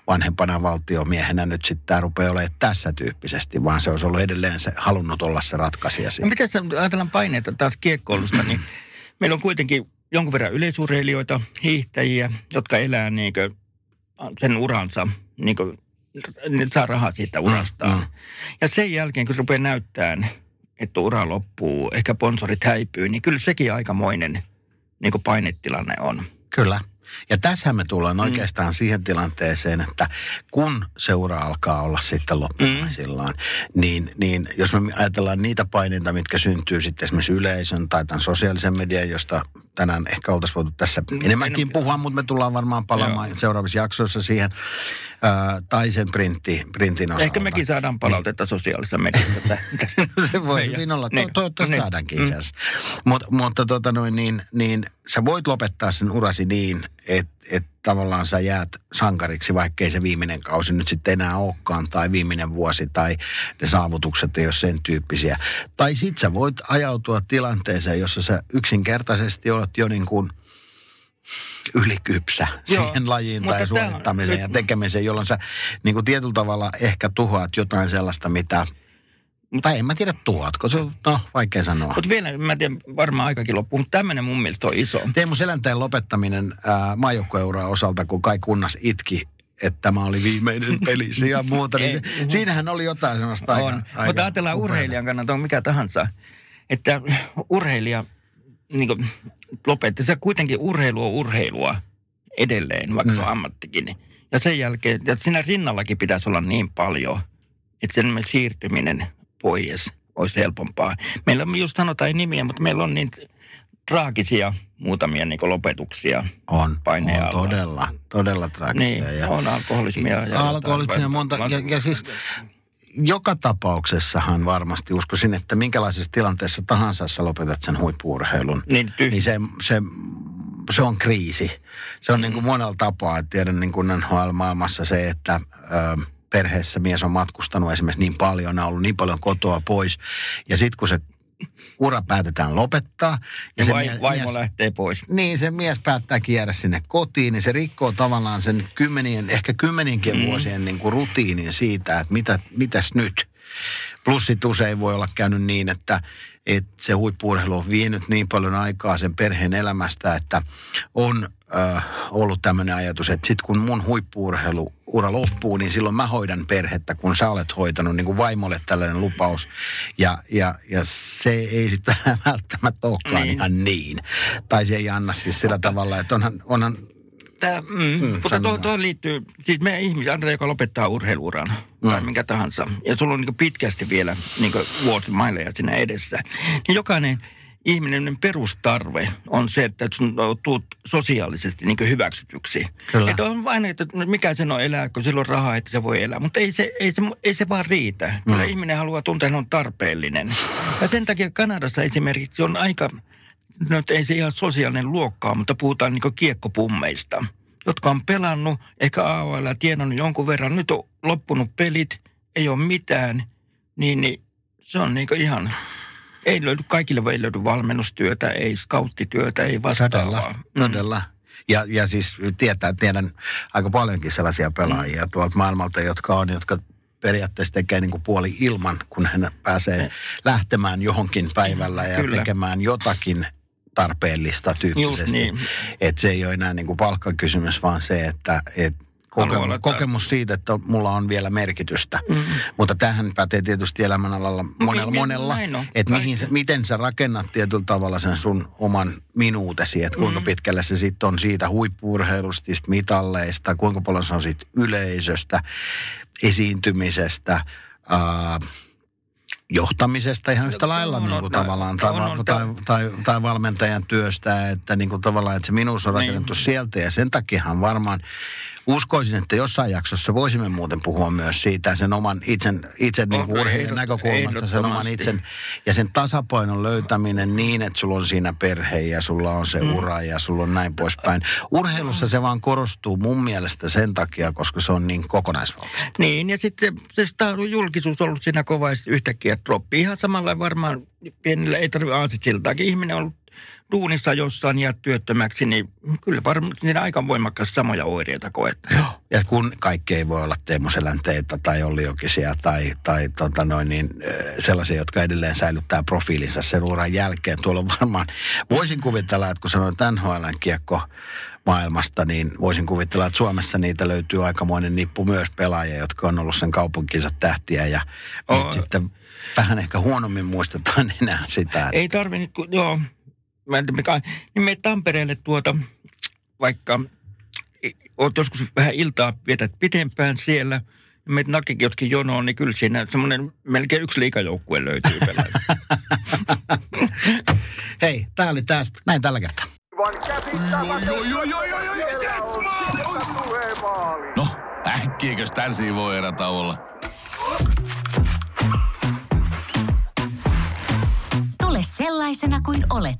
vanhempana valtiomiehenä nyt sitten tämä rupeaa olemaan tässä tyyppisesti, vaan se olisi ollut edelleen se, halunnut olla se ratkaisija No miten ajatellaan paineita taas kiekkoilusta, niin meillä on kuitenkin jonkun verran yleisurheilijoita, hiihtäjiä, jotka elää niin sen uransa, niin kuin, ne saa rahaa siitä urastaan. mm. Ja sen jälkeen, kun se rupeaa näyttämään, että ura loppuu, ehkä sponsorit häipyy, niin kyllä sekin aikamoinen niin kuin painetilanne on. Kyllä. Ja tässä me tullaan Mm. oikeastaan siihen tilanteeseen, että kun seura alkaa olla sitten loppumaisillaan, Mm. niin, niin jos me ajatellaan niitä paineita, mitkä syntyy sitten esimerkiksi yleisön tai tämän sosiaalisen median, josta tänään ehkä oltaisiin voitu tässä Mm, enemmänkin en- puhua, mutta me tullaan varmaan palaamaan seuraavissa jaksoissa siihen, tai sen printti, printin osalta. Ehkä mekin saadaan palautetta sosiaalisessa mediassa. tästä. se voi Meidän- hyvin olla. Niin. toivottavasti Niin. saadaankin Mm. itse asiassa. Mut, mutta tota noin, niin, niin sä voit lopettaa sen urasi niin, että et tavallaan sä jäät sankariksi, vaikkei se viimeinen kausi nyt sitten enää olekaan, tai viimeinen vuosi, tai ne saavutukset ei ole sen tyyppisiä. Tai sit sä voit ajautua tilanteeseen, jossa sä yksinkertaisesti olet jo niin kuin ylikypsä Joo, siihen lajiin tai suorittamiseen ja nyt- tekemiseen, jolloin sä niin kuin tietyllä tavalla ehkä tuhoat jotain sellaista, mitä tai en mä tiedä tuotko, se on, no vaikea sanoa. Mutta vielä, mä en tiedä, varmaan aikakin loppuu, mutta tämmöinen mun mielestä on iso. Teemu Selänteen lopettaminen maajoukkueuraa osalta, kun kai kunnas itki, että tämä oli viimeinen peli ja muuta, niin se, siinähän oli jotain sellaista aika, on. aika Mutta ajatellaan upeata. urheilijan kannalta on mikä tahansa, että urheilija niin kuin, lopetti. Se kuitenkin urheilu on urheilua edelleen, vaikka se on ammattikin. Ja sen jälkeen, ja siinä rinnallakin pitäisi olla niin paljon, että sen siirtyminen pois olisi helpompaa. Meillä on, just sanotaan ei nimiä, mutta meillä on niin traagisia muutamia niin lopetuksia. On, paineen on todella, todella traagisia. Niin, ja, on alkoholismia. Ja Alkoholismia jotain. monta, ja, ja siis joka tapauksessahan varmasti uskoisin, että minkälaisessa tilanteessa tahansa sä lopetat sen huippuurheilun, Niin, tyh- niin se, se, se on kriisi. Se on niin kuin monella tapaa, että tiedän niin kuin NHL-maailmassa se, että ö, perheessä mies on matkustanut esimerkiksi niin paljon, on ollut niin paljon kotoa pois. Ja sitten kun se ura päätetään lopettaa. ja se vai, mie- vaimo mies- lähtee pois. niin, se mies päättää jäädä sinne kotiin, niin se rikkoo tavallaan sen kymmenien, ehkä kymmenienkin mm. vuosien niin kuin rutiinin siitä, että mitä, mitäs nyt. Plus sit usein voi olla käynyt niin, että, että se huippuurheilu on vienyt niin paljon aikaa sen perheen elämästä, että on äh, ollut tämmöinen ajatus, että sitten kun mun huippuurheiluura loppuu, niin silloin mä hoidan perhettä, kun sä olet hoitanut niin kuin vaimolle tällainen lupaus. Ja, ja, ja se ei sitten välttämättä olekaan Niin. ihan niin. Tai se ei anna siis sillä tavalla, että onhan, onhan Tää, mm, mm, mutta tuohon vaan. tuo liittyy, siis meidän ihmisiä, Andrea, joka lopettaa urheiluuran mm. tai minkä tahansa, ja sulla on niin pitkästi vielä niin vuosimaileja siinä edessä, niin jokainen ihminen perustarve on se, että sun tuut sosiaalisesti niin hyväksytyksi. Kyllä. Että on vain, että mikä sen on elää, kun sillä on rahaa, että se voi elää. Mutta ei se, ei se, ei se vaan riitä. Kyllä ihminen haluaa tuntea, että on tarpeellinen. Ja sen takia Kanadassa esimerkiksi on aika, nyt ei se ihan sosiaalinen luokkaa, mutta puhutaan niin kiekkopummeista, jotka on pelannut ehkä AOL ja tienannut jonkun verran. Nyt on loppunut pelit, ei ole mitään, niin, niin se on niin ihan, ei löydy, kaikille ei löydy valmennustyötä, ei skauttityötä, ei vastaavaa. Todella, Mm. todella. Ja, ja siis tietää, tiedän aika paljonkin sellaisia pelaajia Mm. tuolta maailmalta, jotka on, jotka periaatteessa tekee niin kuin puoli ilman, kun hän pääsee lähtemään johonkin päivällä ja Kyllä. tekemään jotakin tarpeellista tyyppisesti. niin. Että se ei ole enää niin kuin palkkakysymys, vaan se, että et kokemus, laittaa- kokemus siitä, että mulla on vielä merkitystä. Mm. Mutta tähän pätee tietysti elämänalalla monella, mi- monella näin on. että mihin, sä- miten sä rakennat tietyllä tavalla sen sun oman minuutesi, että kuinka pitkälle se sitten on siitä huippuurheilusta, niistä mitalleista, kuinka paljon se on siitä yleisöstä, esiintymisestä, ää, johtamisesta ihan yhtä No, lailla on, niin kuin no, tavallaan, tai, on, tai, on. tai, tai valmentajan työstä, että niin kuin tavallaan, että se minuus on Niin. rakennettu sieltä ja sen takiahan varmaan uskoisin, että jossain jaksossa voisimme muuten puhua myös siitä sen oman itsen, itsen niin kuin urheilijan näkökulmasta, sen oman itsen ja sen tasapainon löytäminen niin, että sulla on siinä perhe ja sulla on se mm. ura ja sulla on näin poispäin. Urheilussa se vaan korostuu mun mielestä sen takia, koska se on niin kokonaisvaltaista. Niin, ja sitten se on julkisuus ollut siinä kova ja sitten yhtäkkiä droppi. Ihan samalla varmaan pienillä, ei tarvitse aasitsiltaakin. Ihminen on ollut duunissa jossain ja työttömäksi, niin kyllä varmaan siinä aika voimakkaasti samoja oireita koettaa. Joo. Ja kun kaikki ei voi olla Teemu Selänteitä tai Olli Jokisia tai, tai tota noin, niin, sellaisia, jotka edelleen säilyttää profiilinsa sen uran jälkeen. Tuolla on varmaan, voisin kuvitella, että kun sanoin NHLn kiekko maailmasta, niin voisin kuvitella, että Suomessa niitä löytyy aikamoinen nippu myös pelaajia, jotka on ollut sen kaupunkinsa tähtiä ja Oo. nyt sitten vähän ehkä huonommin muistetaan enää sitä. Että, Ei tarvi nyt, kun, joo, niin me Tampereelle tuota, vaikka oot joskus vähän iltaa vietät pitempään siellä, ja meitä nakikiotkin jonoon, niin kyllä siinä semmoinen melkein yksi liikajoukkue löytyy. Hei, tämä oli tästä. Näin tällä kertaa. No, äkkiäkös tän voi erä olla? Tule sellaisena kuin olet,